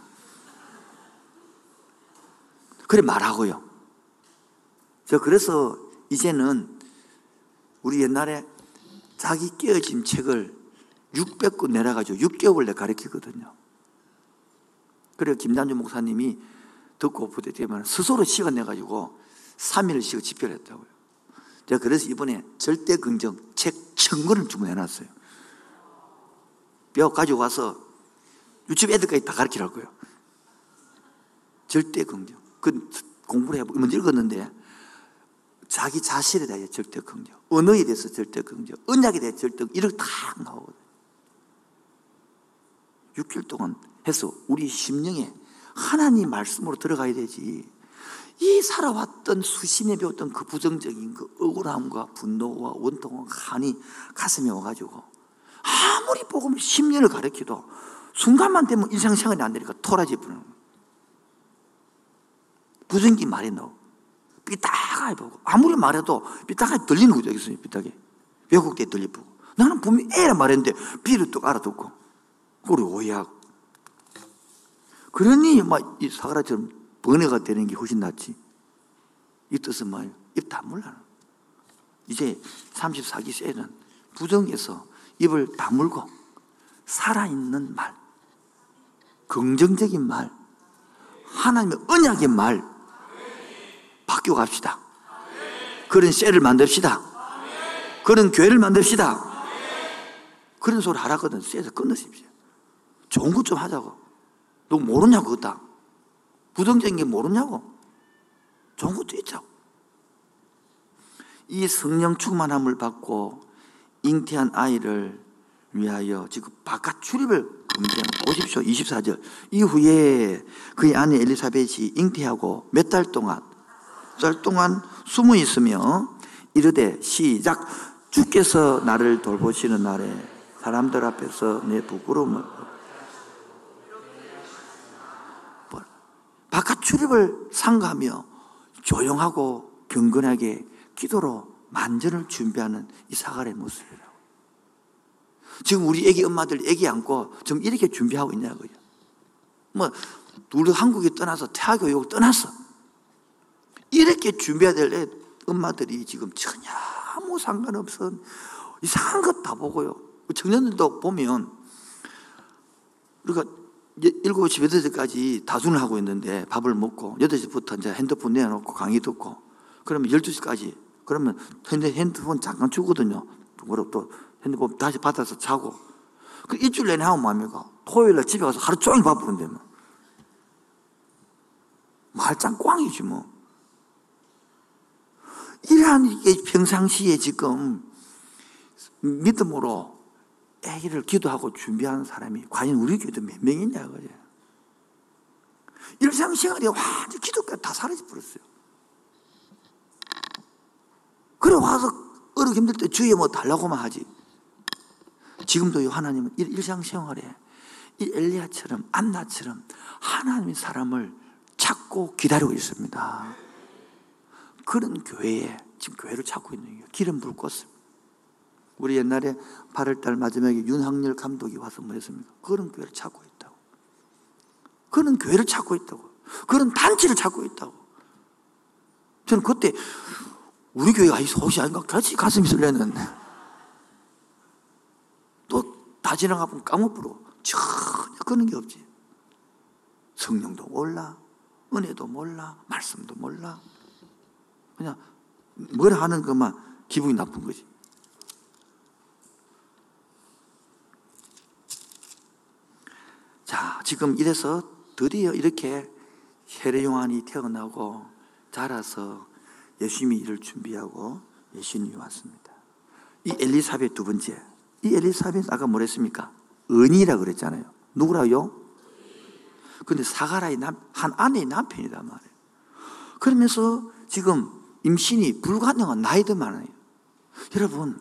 그래 말하고요. 저 그래서 이제는 우리 옛날에 자기 깨어진 책을 600권 내려가지고 6개월 내 가르치거든요. 그래서 김단주 목사님이 듣고 부대되면 스스로 시간 내가지고 3일씩 집결했다고요. 제가 그래서 이번에 절대 긍정 책 천 권을 주문해놨어요. 뼈 가지고 와서 유치부 애들까지 다 가르치라고요. 절대 긍정. 그 공부를 해보고 먼저 읽었는데 자기 자신에 대해 절대 긍정, 언어에 대해서 절대 긍정, 언약에 대해 절대 이렇게 다 나오거든요. 6개월 동안 해서 우리 심령에 하나님 말씀으로 들어가야 되지. 이 살아왔던 년 배웠던 그 부정적인 그 억울함과 분노와 원통과 한이 가슴에 와가지고 아무리 복음을 10년을 가르쳐도 순간만 되면 일상생활이 안 되니까 토라지 부는 부정기 말이 나오고 삐딱하게 보고 아무리 말해도 삐딱하게 들리는 거죠. 있어요. 삐딱하게. 외국대 들리고. 나는 분명히 애라 말했는데 B를 또 알아듣고. 그리고 오해하고. 그러니 막 이 사가라처럼 번외가 되는 게 훨씬 낫지. 이 뜻은 뭐예요? 입 다물라. 이제 34기 세는 부정에서 입을 다물고 살아있는 말, 긍정적인 말, 하나님의 언약의 말 바뀌어 갑시다. 그런 셀을 만듭시다. 그런 교회를 만듭시다. 그런 소리 하라거든. 셀에서 끊으십시오. 좋은 것 좀 하자고. 너 모르냐고, 그다. 부정적인 게 모르냐고. 좋은 것도 있자고. 이 성령 충만함을 받고 잉태한 아이를 위하여 지금 바깥 출입을 보십시오. 24절. 이후에 그의 아내 엘리사벳이 잉태하고 몇 달 동안, 달 동안 숨어 있으며 이르되 시작. 주께서 나를 돌보시는 날에 사람들 앞에서 내 부끄러움을 바깥 출입을 상가하며 조용하고 경건하게 기도로 만전을 준비하는 이 사갈의 모습이라고. 지금 우리 애기 엄마들 애기 안고 지금 이렇게 준비하고 있냐고요. 뭐, 둘도 한국에 떠나서 태아교육을 떠났어. 이렇게 준비해야 될 애, 엄마들이 지금 전혀 아무 상관없어. 이상한 것 다 보고요. 청년들도 보면, 우리가 7시, 8시까지 다순을 하고 있는데 밥을 먹고 8시부터 이제 핸드폰 내놓고 강의 듣고 그러면 12시까지 그러면 핸드폰 잠깐 주거든요. 그리고 또 핸드폰 다시 받아서 자고 그 일주일 내내 하면 뭐합니까? 토요일 날 집에 가서 하루 종일 바쁘는데 뭐. 말짱 꽝이지 뭐. 이러한 게 평상시에 지금 믿음으로 애기를 기도하고 준비하는 사람이 과연 우리 교회도 몇 명이냐 그죠? 일상생활이 완전 기도가 다 사라져 버렸어요. 그래 와서 어렵게 힘들 때 주위에 뭐 달라고만 하지. 지금도 하나님은 일상생활에 이 엘리야처럼 안나처럼 하나님의 사람을 찾고 기다리고 있습니다. 그런 교회에 지금 교회를 찾고 있는 거예요. 기름 불 껐습니다. 우리 옛날에 8월달 마지막에 윤학열 감독이 와서 뭐 했습니까? 그런 교회를 찾고 있다고. 그런 교회를 찾고 있다고. 그런 단체를 찾고 있다고. 저는 그때 우리 교회가 이 소식 아닌가 같이 가슴이 설레는 또 다 지나가면 까먹부러 전혀 그런 게 없지. 성령도 몰라, 은혜도 몰라, 말씀도 몰라. 그냥 뭘 하는 것만 기분이 나쁜 거지. 자, 지금 이래서 드디어 이렇게 세례 요한이 태어나고 자라서 예수님이 이를 준비하고 예수님이 왔습니다. 이 엘리사벳 두 번째. 이 엘리사벳 아까 뭐랬습니까? 은이라 그랬잖아요. 누구라요? 근데 사가라의 남, 한 아내의 남편이란 말이에요. 그러면서 지금 임신이 불가능한 나이도 많아요. 여러분,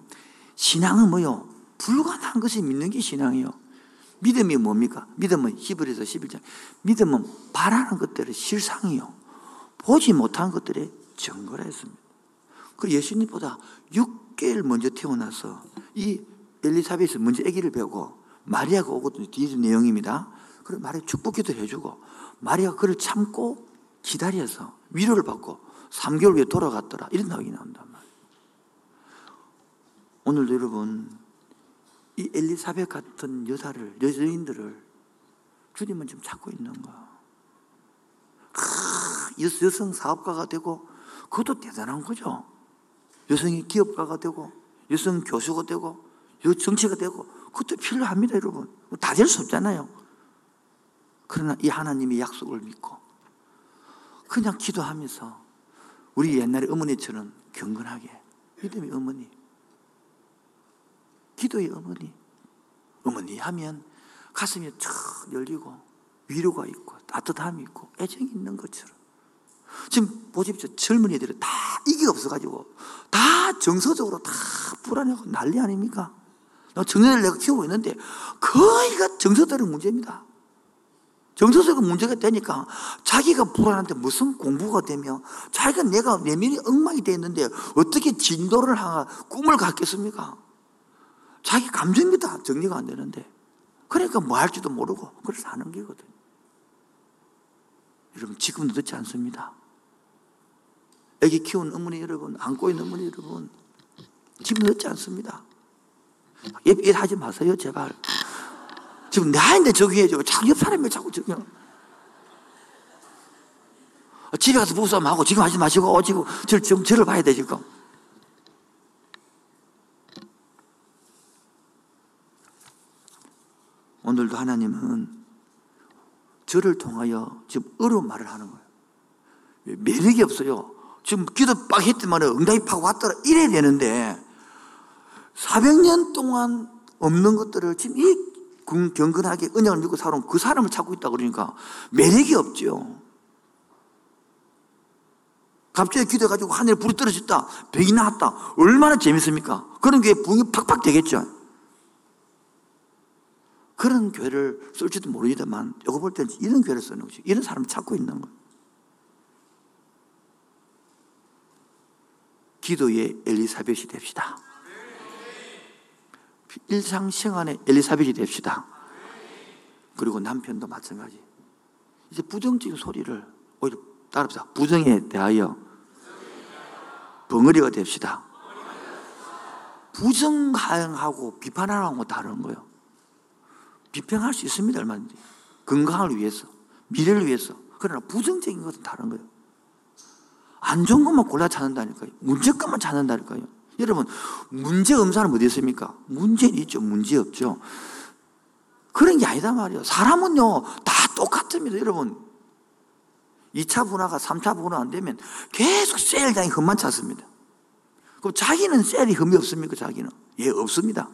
신앙은 뭐요? 불가능한 것을 믿는 게 신앙이요. 믿음이 뭡니까? 믿음은 히브리서 11장. 믿음은 바라는 것들의 실상이요. 보지 못한 것들의 증거라 했습니다. 그 예수님보다 6개월 먼저 태어나서 이 엘리사벳이 먼저 아기를 배우고 마리아가 오거든요. 뒤에 내용입니다. 그럼 마리아 축복기도 해주고 마리아가 그를 참고 기다려서 위로를 받고 3개월 후에 돌아갔더라. 이런 나오기 나온단 말이에요. 오늘도 여러분 이 엘리사벳 같은 여자를 여자인들을 주님은 지금 찾고 있는가? 여성 사업가가 되고 그것도 대단한 거죠. 여성이 기업가가 되고, 여성 교수가 되고, 정치가 되고, 그것도 필요합니다, 여러분. 다 될 수 없잖아요. 그러나 이 하나님의 약속을 믿고, 그냥 기도하면서, 우리 옛날에 어머니처럼 경건하게, 믿음의 어머니, 기도의 어머니, 어머니 하면 가슴이 촥 열리고, 위로가 있고, 따뜻함이 있고, 애정이 있는 것처럼. 지금 보십시오. 젊은이들은 다 이게 없어가지고 다 정서적으로 다 불안해하고 난리 아닙니까? 청년을 내가 키우고 있는데 거의가 정서적인 문제입니다. 정서적인 문제가 되니까 자기가 불안한데 무슨 공부가 되며 자기가 내가 내면이 엉망이 되어 있는데 어떻게 진도를 향한 꿈을 갖겠습니까? 자기 감정이 다 정리가 안 되는데 그러니까 뭐 할지도 모르고 그래서 하는 게거든. 여러분 지금도 늦지 않습니다. 애기 키우는 어머니 여러분, 안고 있는 어머니 여러분, 지금 늦지 않습니다. 예, 하지 마세요, 제발. 지금 나인데 적용해줘. 자기 옆 사람이 자꾸 적용. 집에 가서 부부싸움하고 지금 하지 마시고 지금 저를, 저를 봐야 돼 지금. 오늘도 하나님은 저를 통하여 지금 어려운 말을 하는 거예요. 매력이 없어요. 지금 기도 빡 했더만 응답이 팍 왔더라 이래야 되는데 400년 동안 없는 것들을 지금 이 경건하게 은영을 믿고 살아온 그 사람을 찾고 있다 그러니까 매력이 없죠. 갑자기 기도해가지고 하늘에 불이 떨어졌다. 병이 나왔다. 얼마나 재밌습니까? 그런 교회 붕이 팍팍 되겠죠. 그런 교회를 쓸지도 모르지만, 이거 볼 때는 이런 교회를 쓰는 거죠. 이런 사람을 찾고 있는 거예요. 기도의 엘리사벳이 됩시다. 일상생활의 엘리사벳이 됩시다. 그리고 남편도 마찬가지. 이제 부정적인 소리를 오히려 따릅시다. 부정에 대하여 벙어리가 됩시다. 부정하고 비판하고 다른 거예요. 비평할 수 있습니다, 얼마든지. 건강을 위해서, 미래를 위해서. 그러나 부정적인 것은 다른 거예요. 안 좋은 것만 골라 찾는다니까요. 문제 것만 찾는다니까요. 여러분, 문제 사람 어디 있습니까? 문제는 있죠. 문제 없죠. 그런 게 아니다 말이에요. 사람은요, 다 똑같습니다, 여러분. 2차 분화가 3차 분화 안 되면 계속 셀장이 흠만 찾습니다. 그럼 자기는 셀이 흠이 없습니까, 자기는? 예, 없습니다.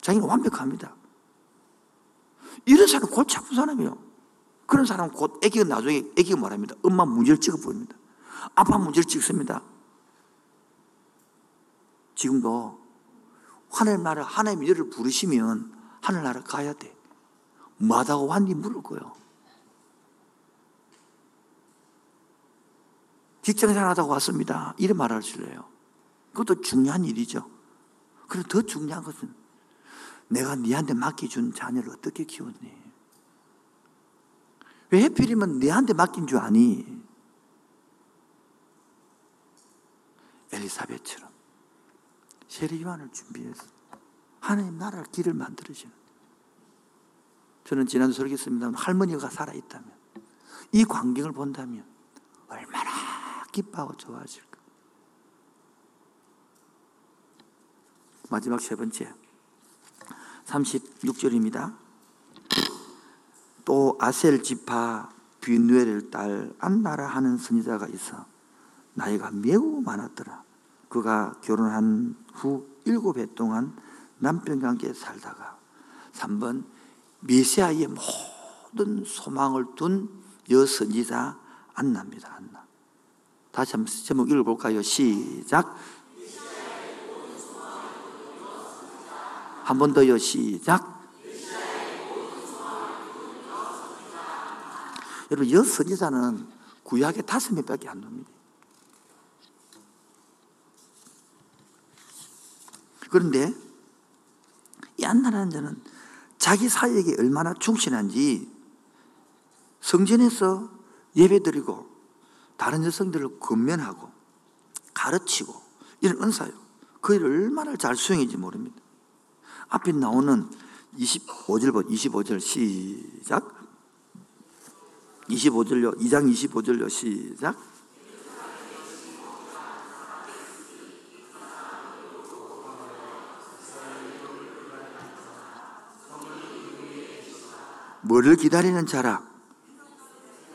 자기는 완벽합니다. 이런 사람 골치 아픈 사람이에요. 그런 사람은 곧 애기가 나중에 애기가 말합니다. 엄마 문제를 찍어 보입니다. 아빠 문제를 찍습니다. 지금도 하늘나라, 하나님 너를 부르시면 하늘나라 가야 돼. 마다고 왔니 물을 거요. 직장생활 하다가 왔습니다. 이래 말하실래요. 그것도 중요한 일이죠. 그리고 더 중요한 것은 내가 네한테 맡겨준 자녀를 어떻게 키웠니? 왜 해필이면 네한테 맡긴 줄 아니? 엘리사벳처럼 세례 요한을 준비해서 하나님 나라를 길을 만들어주는 저는 지난주 설교했습니다 할머니가 살아있다면 이 광경을 본다면 얼마나 기뻐하고 좋아하실까 마지막 세 번째 36절입니다 또 아셀 지파 비누엘을 딸 안나라 하는 선지자가 있어 나이가 매우 많았더라 그가 결혼한 후 일곱 해 동안 남편과 함께 살다가 3번 메시아의 모든 소망을 둔 여선지자 안나입니다. 안나. 다시 한번 제목 읽어볼까요? 시작. 한 번 더요. 시작. 여러분 여 선지자는 구약에 다섯 명밖에 안 됩니다. 그런데 이 안나라는 자는 자기 사역에 얼마나 충실한지 성전에서 예배드리고 다른 여성들을 건면하고 가르치고 이런 은사요. 그 일을 얼마나 잘 수행했는지 모릅니다. 앞에 나오는 25절, 25절 시작. 25절요, 2장 25절요, 시작. 뭐를 기다리는 자라?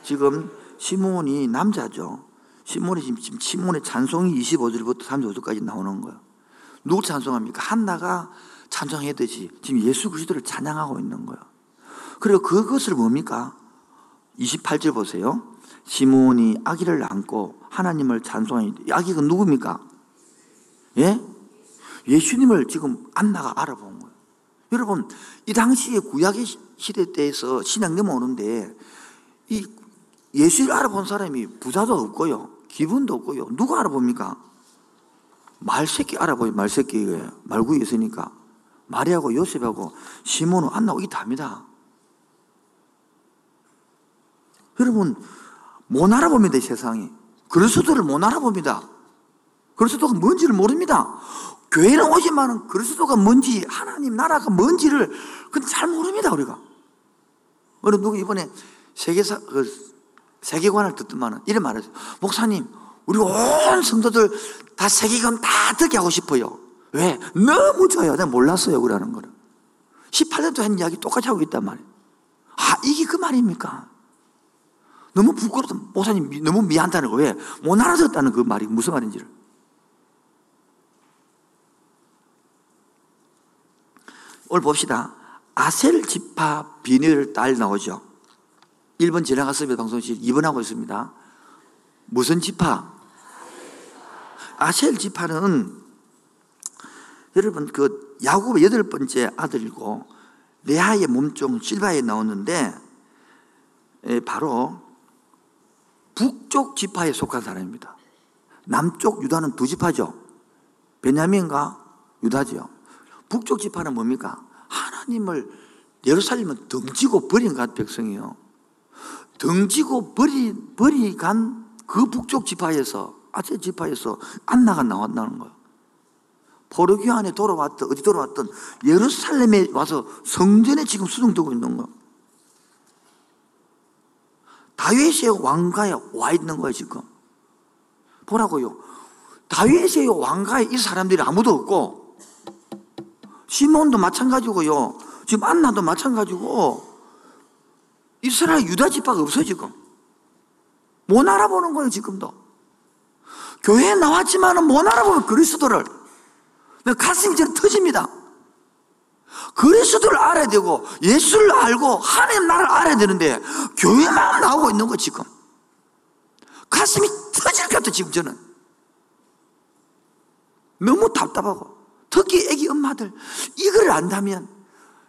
지금 시몬이 남자죠. 시몬이 지금 시몬의 찬송이 25절부터 35절까지 나오는 거예요. 누구 찬송합니까? 한나가 찬송해야되지. 지금 예수 그리스도를 찬양하고 있는 거예요. 그리고 그것을 뭡니까? 28절 보세요. 시몬이 아기를 안고 하나님을 찬송하니 아기가 누굽니까? 예? 예수님을 지금 안나가 알아본 거예요. 여러분, 이 당시에 구약의 시대 때에서 신앙 넘어오는데 이 예수를 알아본 사람이 부자도 없고요. 기분도 없고요. 누가 알아봅니까? 말새끼 알아보요 말새끼 말구에 있으니까 마리아고 요셉하고 시몬은 안나고 이 답니다. 여러분 못 알아봅니다 세상이. 그리스도를 못 알아봅니다. 그리스도가 뭔지를 모릅니다. 교회는 오지만은 그리스도가 뭔지 하나님 나라가 뭔지를 근데 잘 모릅니다 우리가. 어느 누구 이번에 세계사 그 세계관을 듣더만은 이런 말했어요. 목사님 우리 온 성도들 다 세계관 다 듣게 하고 싶어요. 왜? 너무 좋아요. 내가 몰랐어요. 그러는 거를. 18년도 한 이야기 똑같이 하고 있단 말이에요. 아, 이게 그 말입니까? 너무 부끄럽다. 목사님, 너무 미안하다는 거. 왜? 못 알아듣었다는 그 말이 무슨 말인지를. 오늘 봅시다. 아셀 지파 비늘 딸 나오죠. 1번 지나갔습니다. 방송실 2번 하고 있습니다. 무슨 지파? 아셀 지파는 여러분 그 야곱의 여덟 번째 아들이고 레아의 몸종 실바에 나오는데 바로 북쪽 지파에 속한 사람입니다. 남쪽 유다는 두 지파죠. 베냐민과 유다지요. 북쪽 지파는 뭡니까? 하나님을 예루살렘은 덩지고 버린 간 백성이요. 덩지고 버리, 버리 간 그 북쪽 지파에서, 아세 지파에서 안나가 나왔다는 거예요. 포르기 안에 돌아왔던, 어디 돌아왔던 예루살렘에 와서 성전에 지금 수정되고 있는 거. 다윗의 왕가에 와 있는 거예요, 지금. 보라고요. 다윗의 왕가에 이 사람들이 아무도 없고, 시몬도 마찬가지고요. 지금 안나도 마찬가지고, 이스라엘 유다 지파가 없어, 지금. 못 알아보는 거예요, 지금도. 교회에 나왔지만은 못 알아보는 그리스도를. 가슴이 저 터집니다. 그리스도를 알아야 되고 예수를 알고 하나님 나를 알아야 되는데 교회만 나오고 있는 거 지금. 가슴이 터질 것 같아 지금 저는. 너무 답답하고 특히 애기 엄마들 이걸 안다면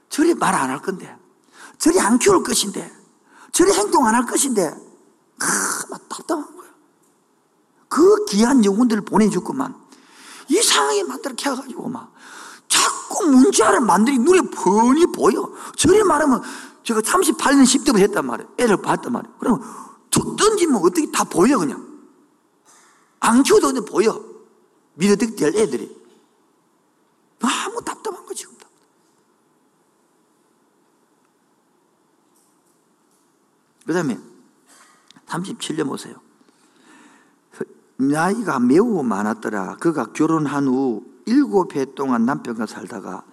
저리 말 안 할 건데 저리 안 키울 것인데 저리 행동 안 할 것인데 아, 막 답답한 거예요. 그 귀한 영혼들을 보내줬구만. 이상하게 만들어 켜가지고 막 자꾸 문자를 만들이 눈에 뻔히 보여. 저리 말하면 제가 38년 10대부터 했단 말이에요. 애를 봤단 말이에요. 그러면 툭 던지면 어떻게 다 보여 그냥. 안 키워도 근데 보여. 믿어도 될 애들이. 너무 답답한 거 지금. 그 다음에 37년 보세요. 나이가 매우 많았더라. 그가 결혼한 후 일곱 해 동안 남편과 살다가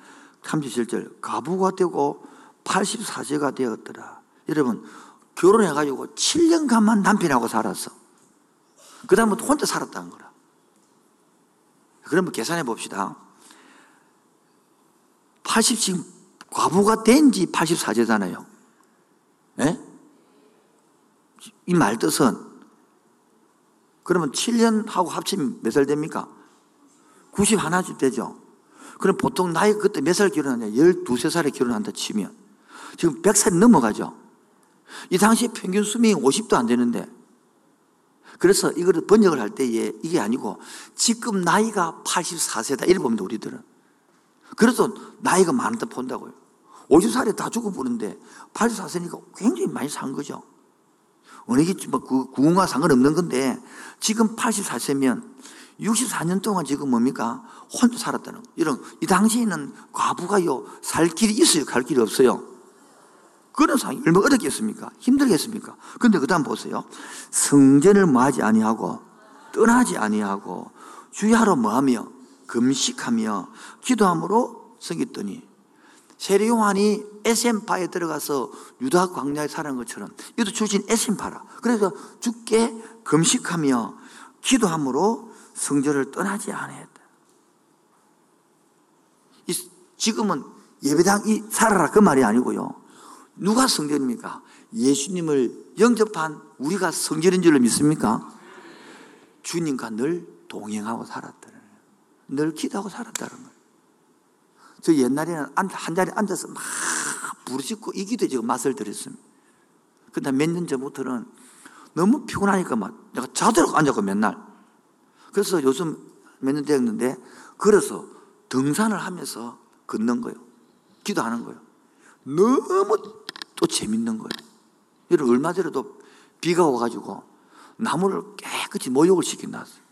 37절 가부가 되고 84세가 되었더라. 여러분 결혼해가지고 7년간만 남편하고 살았어. 그 다음부터 혼자 살았다는 거라. 그러면 계산해 봅시다. 80 지금 과부가 된 지 84세잖아요. 예? 이말 뜻은 그러면 7년하고 합치면 몇 살 됩니까? 91쯤 되죠. 그럼 보통 나이 그때 몇 살 결혼하냐? 12, 3살에 결혼한다 치면. 지금 100살이 넘어가죠. 이 당시 평균 수명이 50도 안 되는데. 그래서 이거를 번역을 할 때에 이게 아니고 지금 나이가 84세다. 이렇게 봅니다, 우리들은. 그래서 나이가 많다 본다고요. 50살에 다 죽어보는데 84세니까 굉장히 많이 산 거죠. 어느 게 뭐, 그, 구원과 상관없는 건데, 지금 84세면 64년 동안 지금 뭡니까? 혼자 살았다는 거. 이런, 이 당시에는 과부가요, 살 길이 있어요? 갈 길이 없어요? 그런 상황이 얼마나 어렵겠습니까? 힘들겠습니까? 근데 그 다음 보세요. 성전을 뭐하지 아니하고, 떠나지 아니하고, 주야로 뭐하며, 금식하며, 기도함으로 성겼더니, 세례요한이 에센파에 들어가서 유다 광야에 사는 것처럼 이것도 출신 에센파라. 그래서 죽게 금식하며 기도함으로 성전을 떠나지 않았다. 지금은 예배당이 살아라 그 말이 아니고요. 누가 성전입니까? 예수님을 영접한 우리가 성전인 줄로 믿습니까? 주님과 늘 동행하고 살았다는 늘 기도하고 살았다는 거예요. 저 옛날에는 한 자리에 앉아서 막 부르짖고 이 기도 지금 맛을 들였습니다. 근데 몇 년 전부터는 너무 피곤하니까 막 내가 자도록 앉았고 맨날. 그래서 요즘 몇 년 되었는데 그래서 등산을 하면서 걷는 거예요. 기도하는 거예요. 너무 또 재밌는 거예요. 여러분 얼마 전에도 비가 와가지고 나무를 깨끗이 모욕을 시켜놨어요.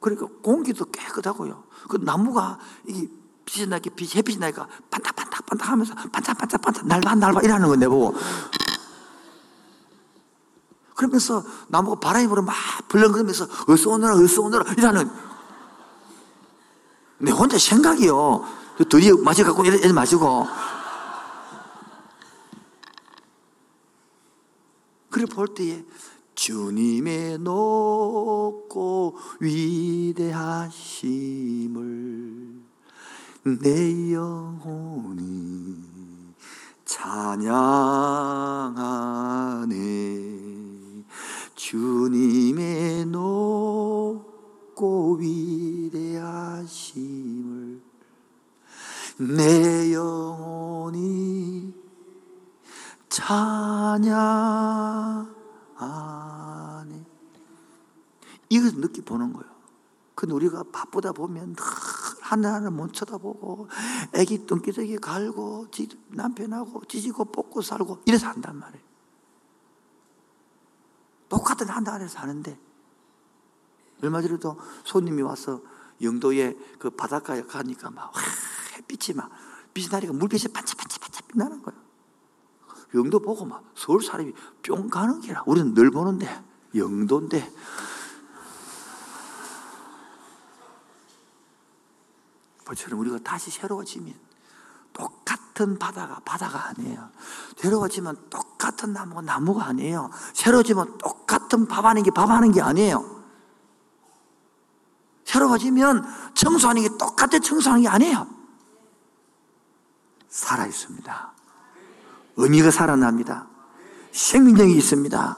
그러니까 공기도 깨끗하고요. 그 나무가 이게 빛이 나게 빛 햇빛이 나니까 반짝반짝 반짝 하면서 반짝반짝 반짝 날봐 이러는 거 내보고. 그러면서 나무가 바람이 불어 막 불렁거리면서 어서 오너라 어서 오너라 이러는. 내 혼자 생각이요. 드디어 마셔갖고 이래 마시고. 그래 볼 때에 주님의 높고 위대하심을 내 영혼이 찬양하네 주님의 높고 위대하심을 내 영혼이 찬양하네 이것을 느끼 보는 거예요. 근데 우리가 바쁘다 보면 하나하나 못 쳐다보고 애기 똥기저귀 갈고 남편하고 찢고 뽑고 살고 이래서 한단 말이에요. 똑같은 한달 안에 사는데 얼마 전에도 손님이 와서 영도에 그 바닷가에 가니까 막 와, 햇빛이 막 나니까 물빛이 반짝반짝반짝 빛나는 거예요. 영도 보고 막 서울 사람이 뿅 가는 기라. 우리는 늘 보는데 영도인데 것처럼 우리가 다시 새로워지면 똑같은 바다가 바다가 아니에요. 새로워지면 똑같은 나무가 나무가 아니에요. 새로워지면 똑같은 밥 하는 게 밥 하는 게 아니에요. 새로워지면 청소하는 게 똑같은 청소하는 게 아니에요. 살아 있습니다. 의미가 살아납니다. 생명력이 있습니다.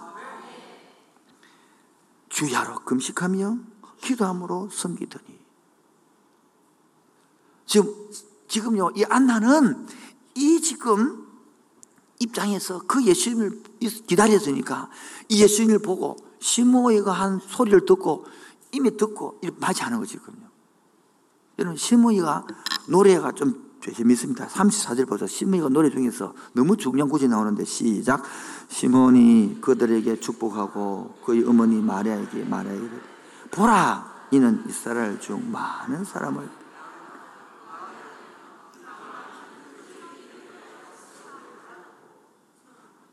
주야로 금식하며 기도함으로 섬기더니 지금, 지금요, 이 안나는 이 지금 입장에서 그 예수님을 기다렸으니까 이 예수님을 보고 시모이가 한 소리를 듣고 이미 듣고 맞이 하는 거지, 지금요. 여러분, 시모이가 노래가 좀 재밌습니다. 34절 보자. 시모이가 노래 중에서 너무 중요한 구절이 나오는데 시작. 시몬이 그들에게 축복하고 그의 어머니 마리아에게 말하기를 보라 이는 이스라엘 중 많은 사람을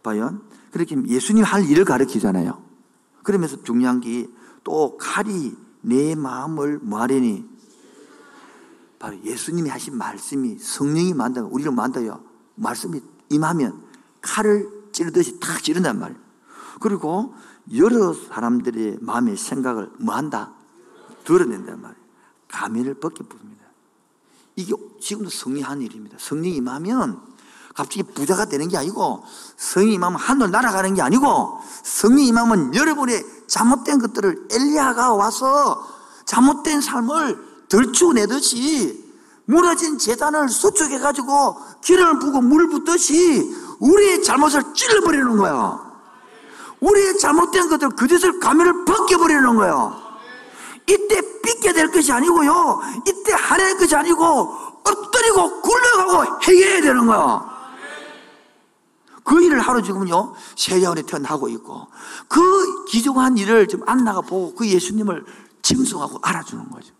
과연 그렇게 예수님 할 일을 가르치잖아요. 그러면서 중요한 게 또 칼이 내 마음을 뭐하려니 바로 예수님이 하신 말씀이 성령이 만다 우리를 만다요. 말씀이 임하면 칼을 찌르듯이 탁 찌른단 말이에요. 그리고 여러 사람들의 마음의 생각을 뭐한다? 드러낸단 말이에요. 가면을 벗겨 봅니다. 이게 지금도 성령이 한 일입니다. 성령이 임하면 갑자기 부자가 되는 게 아니고 성이 임하면 하늘 날아가는 게 아니고 성이 임하면 여러분의 잘못된 것들을 엘리야가 와서 잘못된 삶을 덜추내듯이 무너진 재단을 수축해 가지고 기름을 부고 물 붓듯이 우리의 잘못을 찔러버리는 거예요. 우리의 잘못된 것들 그 짓을 가면을 벗겨버리는 거예요. 이때 삐게 될 것이 아니고요. 이때 하낼 것이 아니고 엎드리고 굴러가고 해결해야 되는 거예요. 그 일을 하루 지금요, 세자원에 태어나고 있고, 그 기중한 일을 지금 안나가 보고 그 예수님을 칭송하고 알아주는 거죠.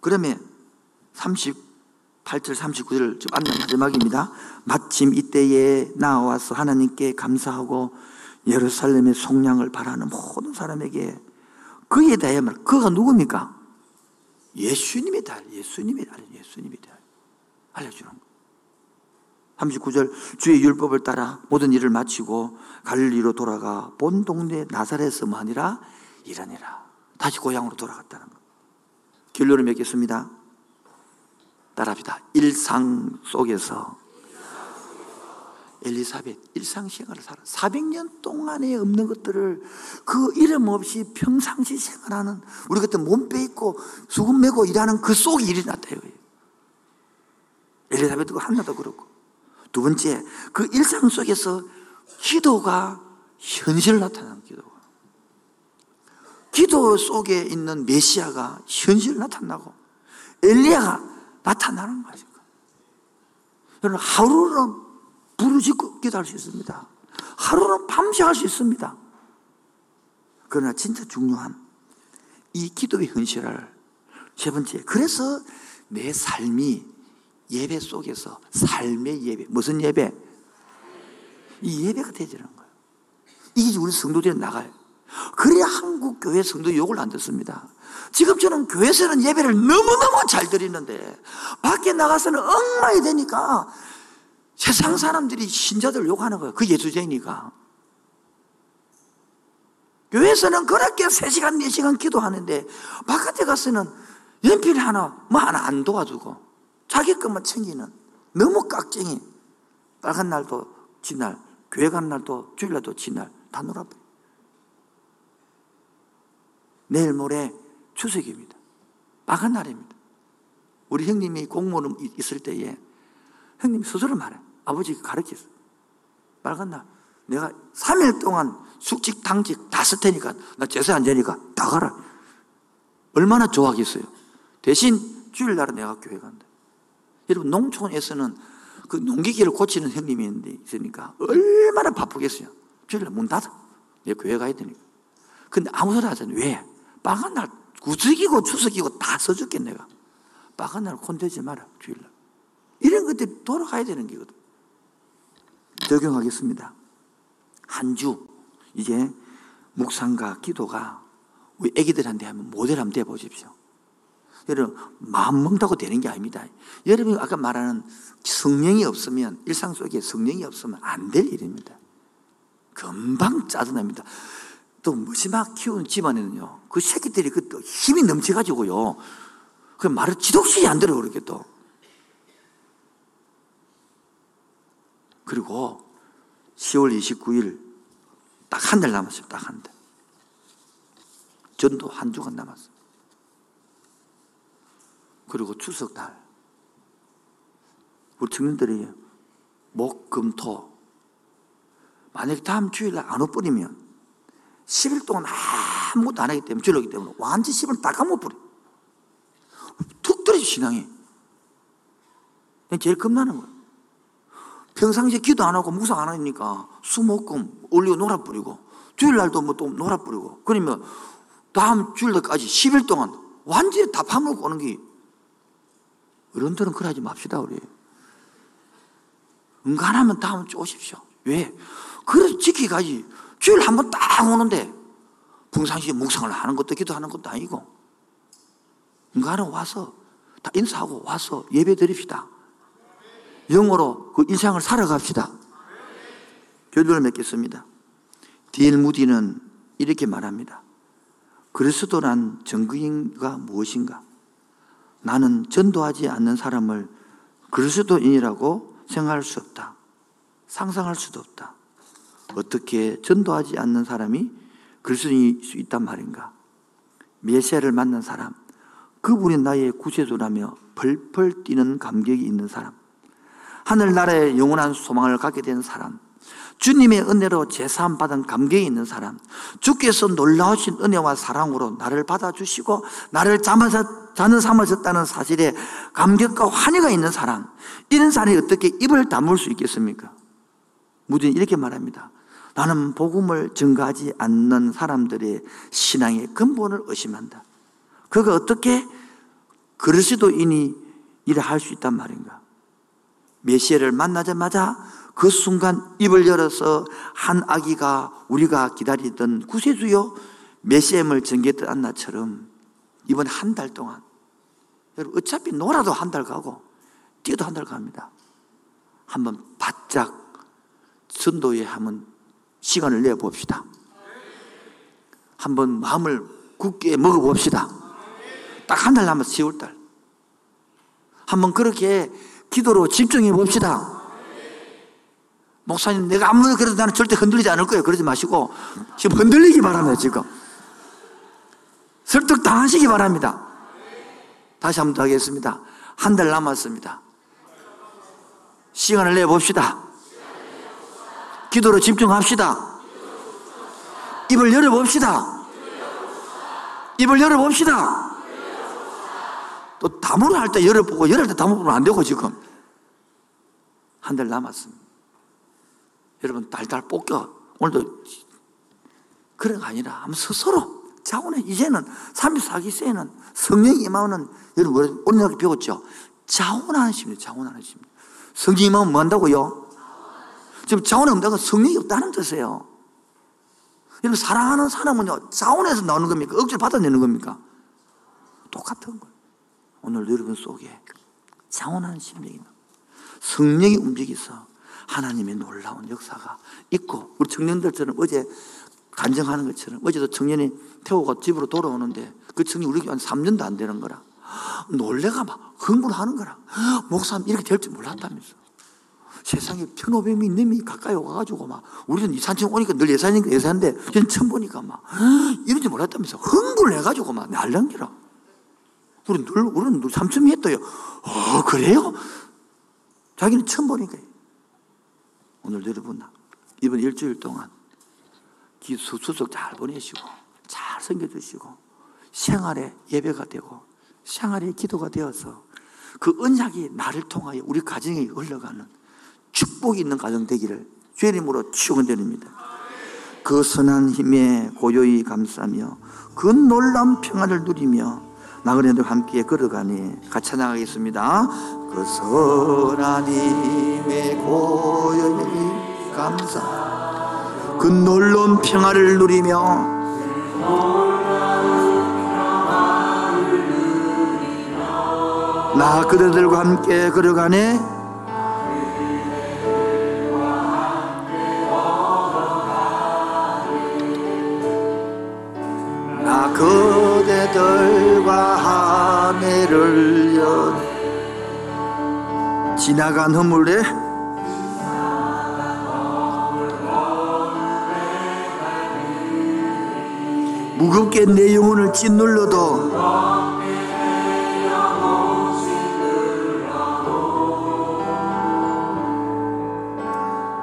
그러면 38절, 39절 좀 안나 마지막입니다. 마침 이때에 나와서 하나님께 감사하고 예루살렘의 속량을 바라는 모든 사람에게 그에 대해 말, 그가 누굽니까? 예수님이 다 예수님이 다 예수님이 다 알려주는 거. 39절 주의 율법을 따라 모든 일을 마치고 갈리로 돌아가 본 동네 나사렛에서 아니라 이러니라. 다시 고향으로 돌아갔다는 거. 결론을 맺겠습니다. 따라합시다. 일상 속에서 엘리사벳 일상생활을 살아. 400년 동안에 없는 것들을 그 이름 없이 평상시 생활하는 우리 그때 몸빼 있고 수금 메고 일하는 그 속에 일이 났다 요. 엘리사벳도 한나도 그렇고. 두 번째 그 일상 속에서 기도가 현실 나타나는 기도가. 기도 속에 있는 메시아가 현실 나타나고 엘리야가 나타나는 것입니다. 하루는 부르짖고 기도할 수 있습니다. 하루는 밤새 할 수 있습니다. 그러나 진짜 중요한 이 기도의 현실을 세 번째 그래서 내 삶이 예배 속에서 삶의 예배 무슨 예배? 이 예배가 되지는 거예요. 이게 우리 성도들이 나가요. 그래야 한국 교회 성도 욕을 안 듣습니다. 지금 저는 교회에서는 예배를 너무너무 잘 드리는데 밖에 나가서는 엉망이 되니까 세상 사람들이 신자들 욕하는 거예요. 그 예수쟁이니까. 교회에서는 그렇게 3시간, 4시간 기도하는데 바깥에 가서는 연필 하나, 뭐 하나 안 도와주고 자기 것만 챙기는 너무 깍쟁이. 빨간 날도 지날, 교회 가는 날도 주일날도 지날 다 놀아버려. 내일 모레 추석입니다. 빨간 날입니다. 우리 형님이 공무원 있을 때에 형님 스스로 말해. 아버지가 가르쳤어. 빨간 날. 내가 3일 동안 숙직, 당직 다 쓸 테니까 나 제사 안 되니까 다 가라. 얼마나 좋아하겠어요. 대신 주일날은 내가 교회 간다. 여러분 농촌에서는 그 농기계를 고치는 형님이 있으니까 얼마나 바쁘겠어요. 주일날 문 닫아. 내 교회 가야 되니까. 근데 아무 소리 하잖아요. 왜? 빨간 날 구석이고 추석이고 다 써줄게 내가. 빨간 날 콘대지 마라 주일날. 이런 것들이 돌아가야 되는 거거든. 적용하겠습니다. 한 주 이제 묵상과 기도가 우리 애기들한테 하면 모델 한번 돼 보십시오. 여러분 마음 먹다고 되는 게 아닙니다. 여러분 아까 말하는 성령이 없으면 일상 속에 성령이 없으면 안 될 일입니다. 금방 짜증납니다. 또 무심하게 키우는 집안에는요, 그 새끼들이 그 힘이 넘쳐가지고요, 그 말을 지독시 안 들어, 그렇게 또. 그리고 10월 29일 딱 한 달 남았어요, 딱 한 달. 전도 한 주간 남았어요. 그리고 추석날, 우리 청년들이 목, 금, 토, 만약에 다음 주일날 안 옷버리면 10일 동안 아무것도 안 하기 때문에, 줄르기 때문에 완전 10을 다 까먹어버려. 툭 떨어져, 신앙이. 제일 겁나는 거야. 평상시에 기도 안 하고 묵상 안 하니까 수목금 올리고 놀아버리고, 주일날도 뭐 또 놀아버리고, 그러면 다음 주일날까지 10일 동안 완전히 다 파먹고 오는 게, 어른들은 그래 하지 맙시다, 우리. 응간하면 다음 주 오십시오. 왜? 그래서 지키가지. 주일 한 번 딱 오는데 평상시에 묵상을 하는 것도 기도하는 것도 아니고 인간은 와서 다 인사하고 와서 예배 드립시다. 영어로 그 일상을 살아갑시다. 교도를 맺겠습니다. 디엘 무디는 이렇게 말합니다. 그리스도란 정규인가 무엇인가? 나는 전도하지 않는 사람을 그리스도인이라고 생각할 수 없다. 상상할 수도 없다. 어떻게 전도하지 않는 사람이 그리스도인일 수 있단 말인가? 메시아를 만난 사람, 그분이 나의 구세주라며 펄펄 뛰는 감격이 있는 사람, 하늘나라의 영원한 소망을 갖게 된 사람, 주님의 은혜로 제사함 받은 감격이 있는 사람, 주께서 놀라우신 은혜와 사랑으로 나를 받아주시고 나를 잠에서 자는 삼으셨다는 사실에 감격과 환희가 있는 사람, 이런 사람이 어떻게 입을 다물 수 있겠습니까? 무딘 이렇게 말합니다. 나는 복음을 증가하지 않는 사람들의 신앙의 근본을 의심한다. 그가 어떻게 그리스도인이 일을 할 수 있단 말인가? 메시아를 만나자마자 그 순간 입을 열어서 한 아기가 우리가 기다리던 구세주요 메시아임을 전개했던 안나처럼 이번 한 달 동안 여러분 어차피 놀아도 한 달 가고 뛰어도 한 달 갑니다. 한번 바짝 선도에 한번 시간을 내 봅시다. 한번 마음을 굳게 먹어 봅시다. 딱 한 달 남았어, 10월 달. 한번 그렇게 기도로 집중해 봅시다. 목사님 내가 아무리 그래도 나는 절대 흔들리지 않을 거예요. 그러지 마시고 지금 흔들리기 바랍니다. 지금 설득 당하시기 바랍니다. 다시 한 번 더 하겠습니다. 한 달 남았습니다. 시간을 내봅시다. 기도로 집중합시다. 입을 열어봅시다. 입을 열어봅시다. 또 다물어 할때 열어보고 열할 때 다물으면 안 되고 지금 한 달 남았습니다. 여러분 달달 볶여 오늘도 그런 거 아니라 한번 스스로 자원해 이제는 34기세에는 성령이 임하는 여러분 오늘 배웠죠 자원하는 심리 자원하는 심리 성령이 임하면 뭐 한다고요? 지금 자원 없다고 성령이 없다는 뜻이에요 여러분 사랑하는 사람은요 자원에서 나오는 겁니까? 억지로 받아내는 겁니까? 똑같은 거예요 오늘 여러분 속에 자원하는 심령이 성령이 움직여서 하나님의 놀라운 역사가 있고 우리 청년들처럼 어제 간증하는 것처럼 어제도 청년이 태우고 집으로 돌아오는데 그 청년이 우리 교회 한 3년도 안 되는 거라 놀래가 막 흥분하는 거라 목사님 이렇게 될 줄 몰랐다면서. 세상에 1500명이 가까이 와가지고 막 우리는 이산층 오니까 늘 예산이니까 예산인데 저는 처음 보니까 막 이런 줄 몰랐다면서 흥분을 해가지고 막 날ರಂ기라 우리는 늘 우리는 늘 삼천미 했어요 어 그래요? 자기는 처음 보니까 오늘 여러분 이번 일주일 동안 수수석 잘 보내시고 잘 섬겨주시고 생활의 예배가 되고 생활의 기도가 되어서 그 언약이 나를 통하여 우리 가정에 흘러가는 축복이 있는 가정 되기를 주님으로 축원드립니다. 그 선한 힘에 고요히 감싸며 그 놀라운 평안을 누리며 나그네들 함께 걸어가니 같이 나가겠습니다. 그 힘에 고요히 감싸 그 놀라운 평화를 누리며 나 그들과 함께 걸어가네 지나간 허물에 무겁게 내 영혼을 짓눌러도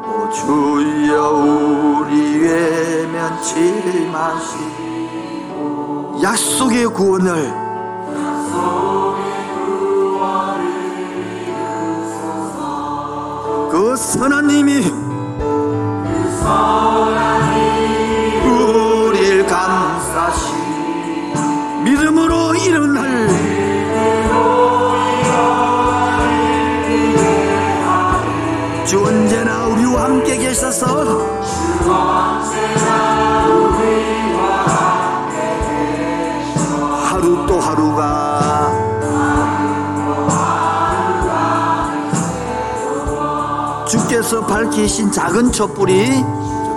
오 주여 우리 외면치 마시고 약속의 구원을 그 선한 님이 주께서 밝히신 작은 촛불이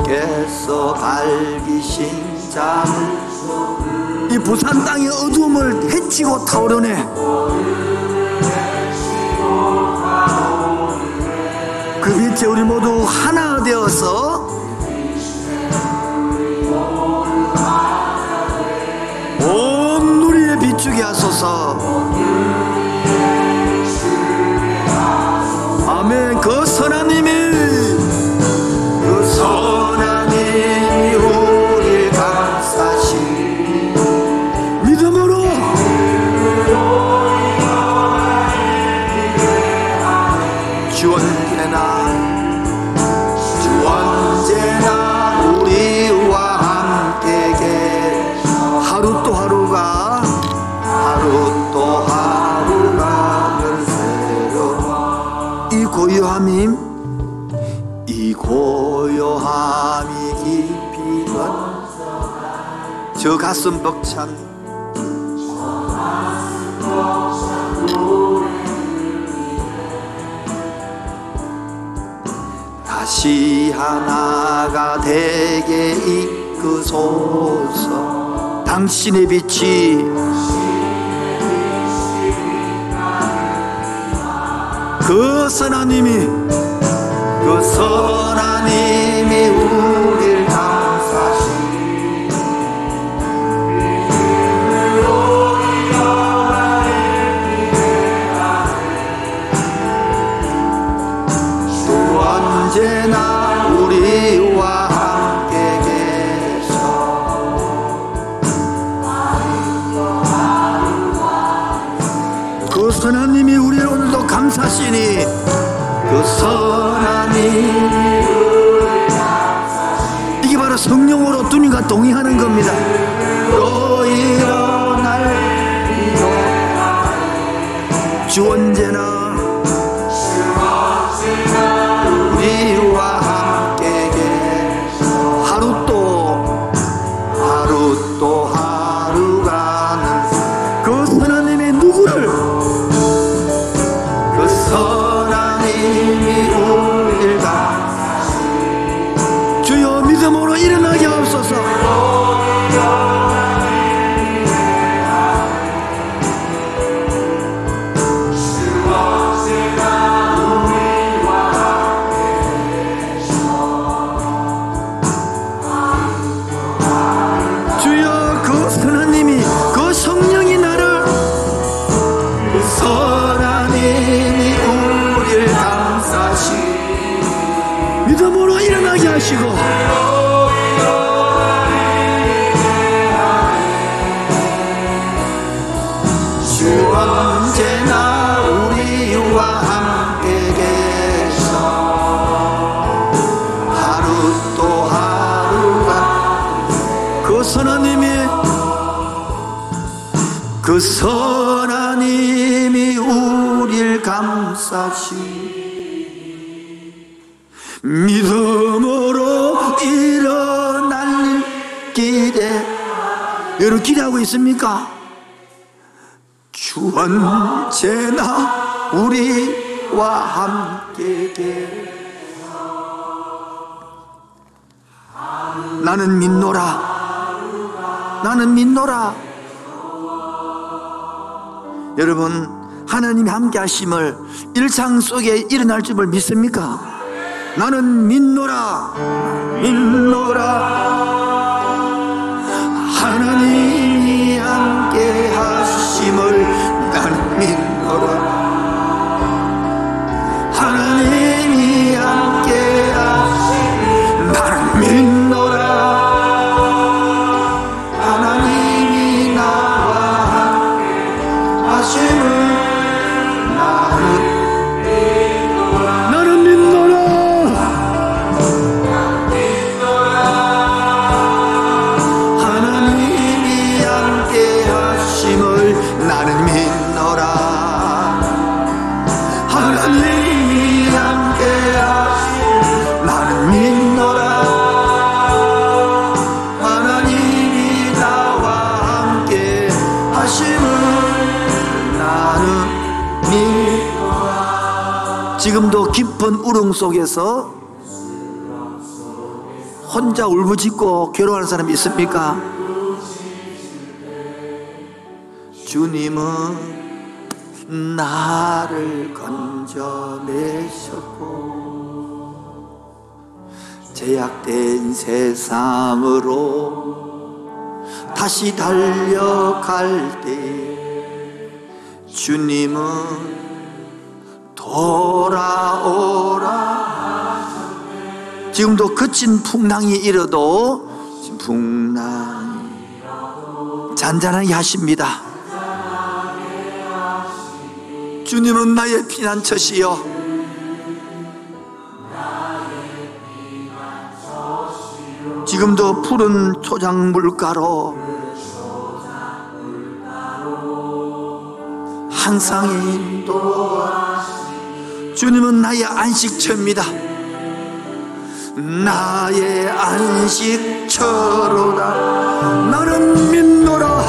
주께서 밝히신 작은 이 부산 땅의 어둠을 헤치고 타오르네. 그 빛에 우리 모두 하나 되어서 온 누리에 비추게 하소서 주 언제나 우리와 함께 하루 또 하루가 하루 또 하루가 늘 새로. 이 고요함이 이 고요함이 깊이 건저 가슴 벅찬 다시 하나가 되게 이끄소서. 당신의 빛이 그 선하님이 그 선하님이 우리 그 선하님이 이게 바로 성령으로 주님과 동의하는 겁니다. 또 일어날 주 언제나 우리와 그 선하님이 우리를 감싸시 믿음으로 일어날 일 기대 여러분 기대하고 있습니까? 주 언제나 우리와 함께 계셔 나는 믿노라. 나는 믿노라 여러분 하나님이 함께 하심을 일상 속에 일어날 줄을 믿습니까? 나는 믿노라 믿노라 깊은 우릉 속에서 혼자 울부짖고 괴로워하는 사람이 있습니까? 주님은 나를 건져내셨고 제약된 세상으로 다시 달려갈 때 주님은 돌아오라. 지금도 거친 풍랑이 일어도 풍랑이 잔잔하게 하십니다. 주님은 나의 피난처시여. 지금도 푸른 초장 물가로 항상 인도 주님은 나의 안식처입니다. 나의 안식처로다. 나는 믿노라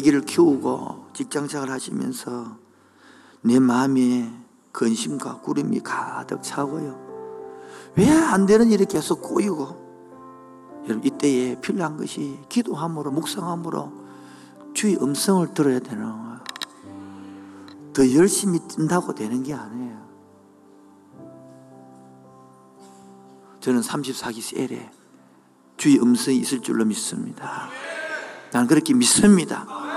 아기를 키우고 직장생활 하시면서 내 마음에 근심과 구름이 가득 차고요. 왜 안 되는 일이 계속 꼬이고 여러분 이때에 필요한 것이 기도함으로 묵상함으로 주의 음성을 들어야 되는. 더 열심히 뛴다고 되는 게 아니에요. 저는 34기 세례 주의 음성이 있을 줄로 믿습니다. 나는 그렇게 믿습니다.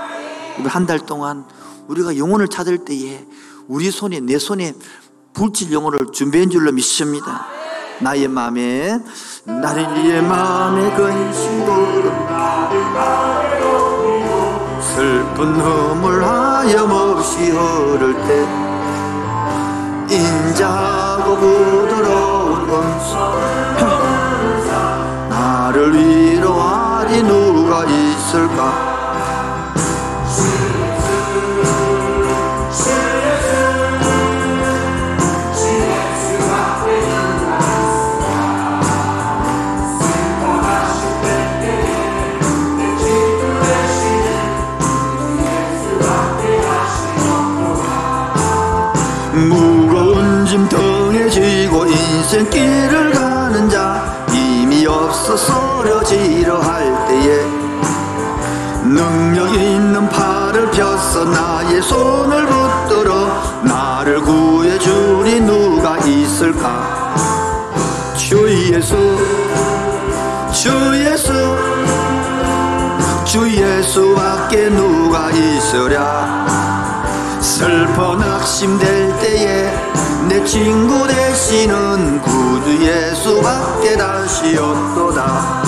한 달 동안 우리가 영혼을 찾을 때에 우리 손에 내 손에 불칠 영혼을 준비한 줄로 믿습니다. 나의 마음에 나의 마음에 근심도 슬픈 허물 하염없이 흐를 때 인자하고 부드러운 음성 나를 위로하리 누가 있을까 지고 인생길을 가는 자 힘이 없어 쓰러지려 할 때에 능력 있는 팔을 펴서 나의 손을 붙들어 나를 구해주리 누가 있을까? 주 예수 주 예수 주 예수밖에 누가 있으랴? 슬퍼 낙심될 때에 내 친구 되시는 구주 예수밖에 다시 없도다.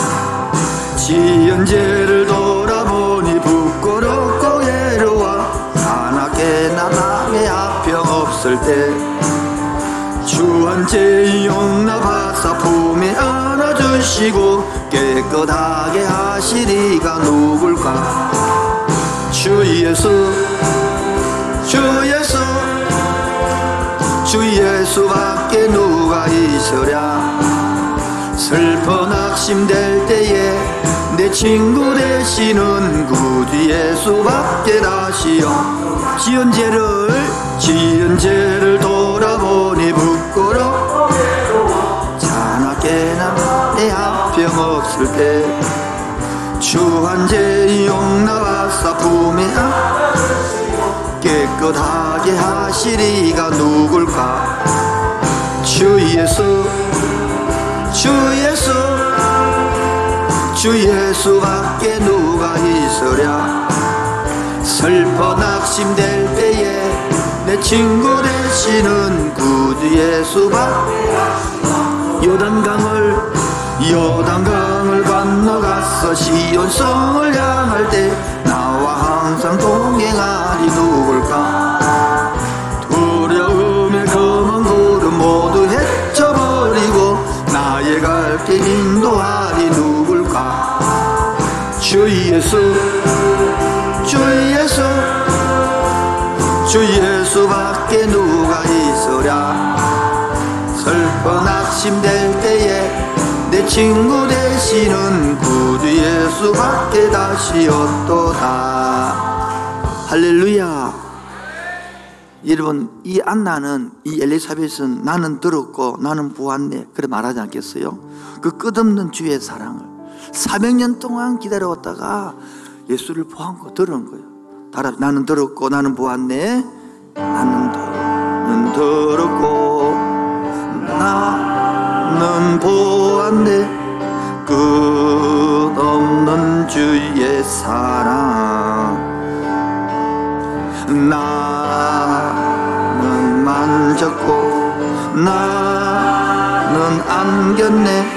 지은 죄를 돌아보니 부끄럽고 괴로워. 하나께 나 남의 합평 없을 때. 주한 죄 용납하사 품에 안아주시고 깨끗하게 하시리가 누굴까? 주 예수 주 예수 주 예수밖에 누가 있으랴. 슬퍼 낙심될 때에 내 친구 되시는 구주 예수밖에 다시요. 지은 죄를 지은 죄를 돌아보니 부끄러. 자나 깨나 내 합평 없을 때 주한 죄 용납하사 품에 깨끗하게 하시리가 누굴까? 주 예수 주 예수 주 예수밖에 누가 있으랴? 슬퍼 낙심될 때에 내 친구 되시는 구주 예수밖에 요단강을 요단강을 건너가서 시온성을 향할 때 항상 동행하리 누굴까? 두려움의 검은 구름 모두 헤쳐버리고 나의 갈 길 인도하리 누굴까? 주 예수 주 예수 주 예수밖에 누가 있으랴? 낙심될 때에 내 친구 되시는 구주 예수 밖에 다시 없도다. 할렐루야. 여러분 이 안나는 이 엘리사벳은 나는 들었고 나는 보았네 그래 말하지 않겠어요? 그 끝없는 주의 사랑을 400년 동안 기다려왔다가 예수를 보았고 들은 거예요. 따라 나는 들었고 나는 보았네 나는 들었고 나 는 보았네 끝없는 주의 사랑. 나는 만졌고 나는 안겼네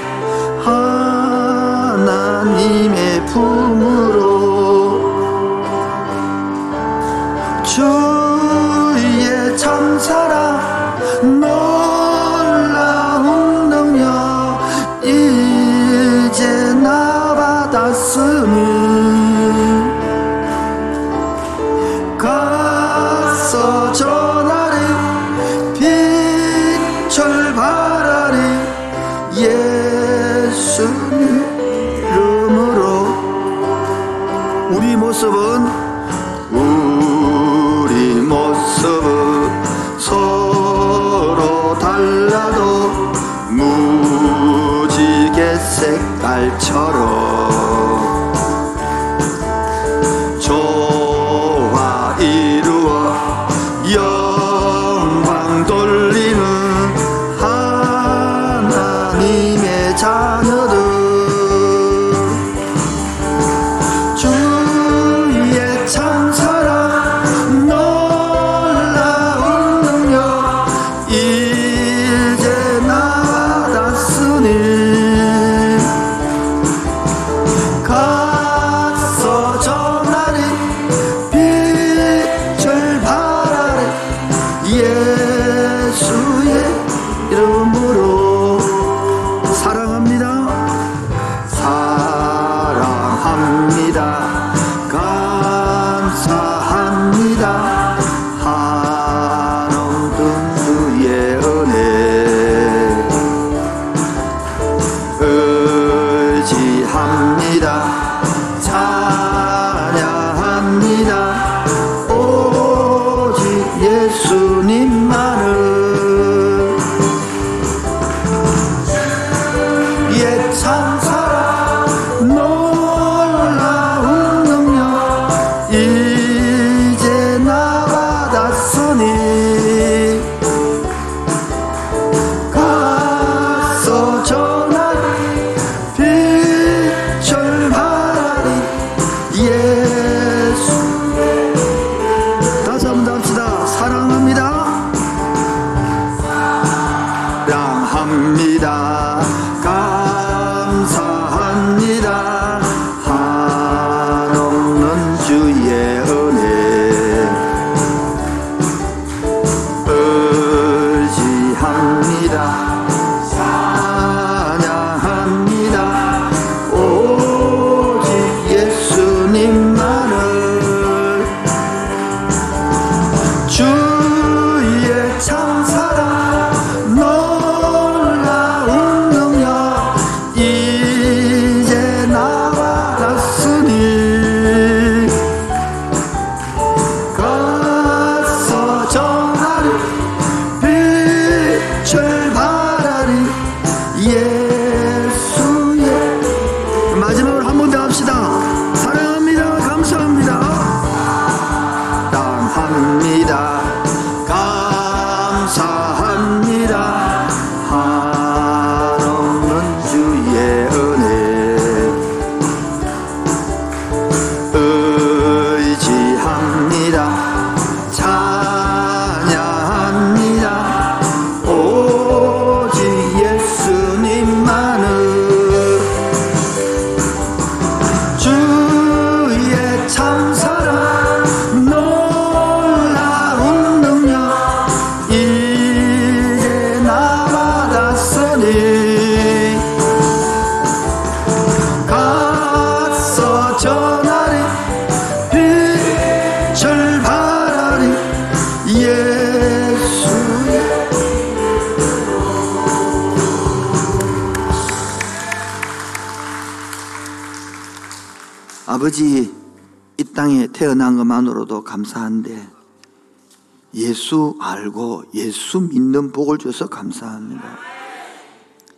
예수 믿는 복을 줘서 감사합니다.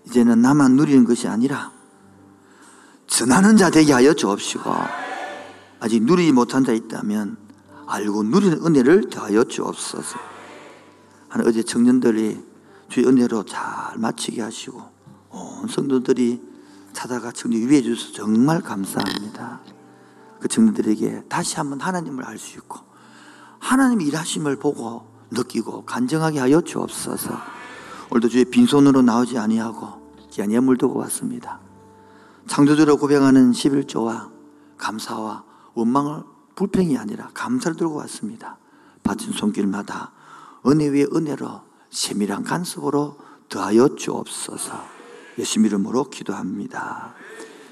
이제는 나만 누리는 것이 아니라 전하는 자 되게 하여 주옵시고 아직 누리지 못한 자 있다면 알고 누리는 은혜를 더하여 주옵소서. 하는 어제 청년들이 주의 은혜로 잘 마치게 하시고 온 성도들이 찾아가 청년 위해 주셔서 정말 감사합니다. 그 청년들에게 다시 한번 하나님을 알 수 있고 하나님의 일하심을 보고 느끼고 간증하게 하여 주옵소서. 오늘도 주의 빈손으로 나오지 아니하고 귀한 예물 두고 왔습니다. 창조주로 고백하는 11조와 감사와 원망을 불평이 아니라 감사를 들고 왔습니다. 바친 손길마다 은혜 위에 은혜로 세밀한 간섭으로 더하여 주옵소서. 예수 이름으로 기도합니다.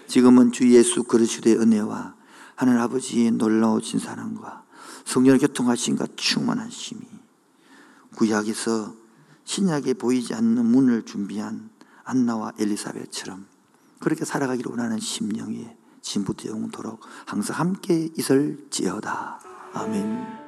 지금은 주 예수 그리스도의 은혜와 하나님 아버지의 놀라우신 사랑과 성령의 교통하신과 충만한 힘이 구약에서 신약에 보이지 않는 문을 준비한 안나와 엘리사벳처럼 그렇게 살아가기를 원하는 심령 위에 지금부터 영원토록 항상 함께 있을지어다. 아멘.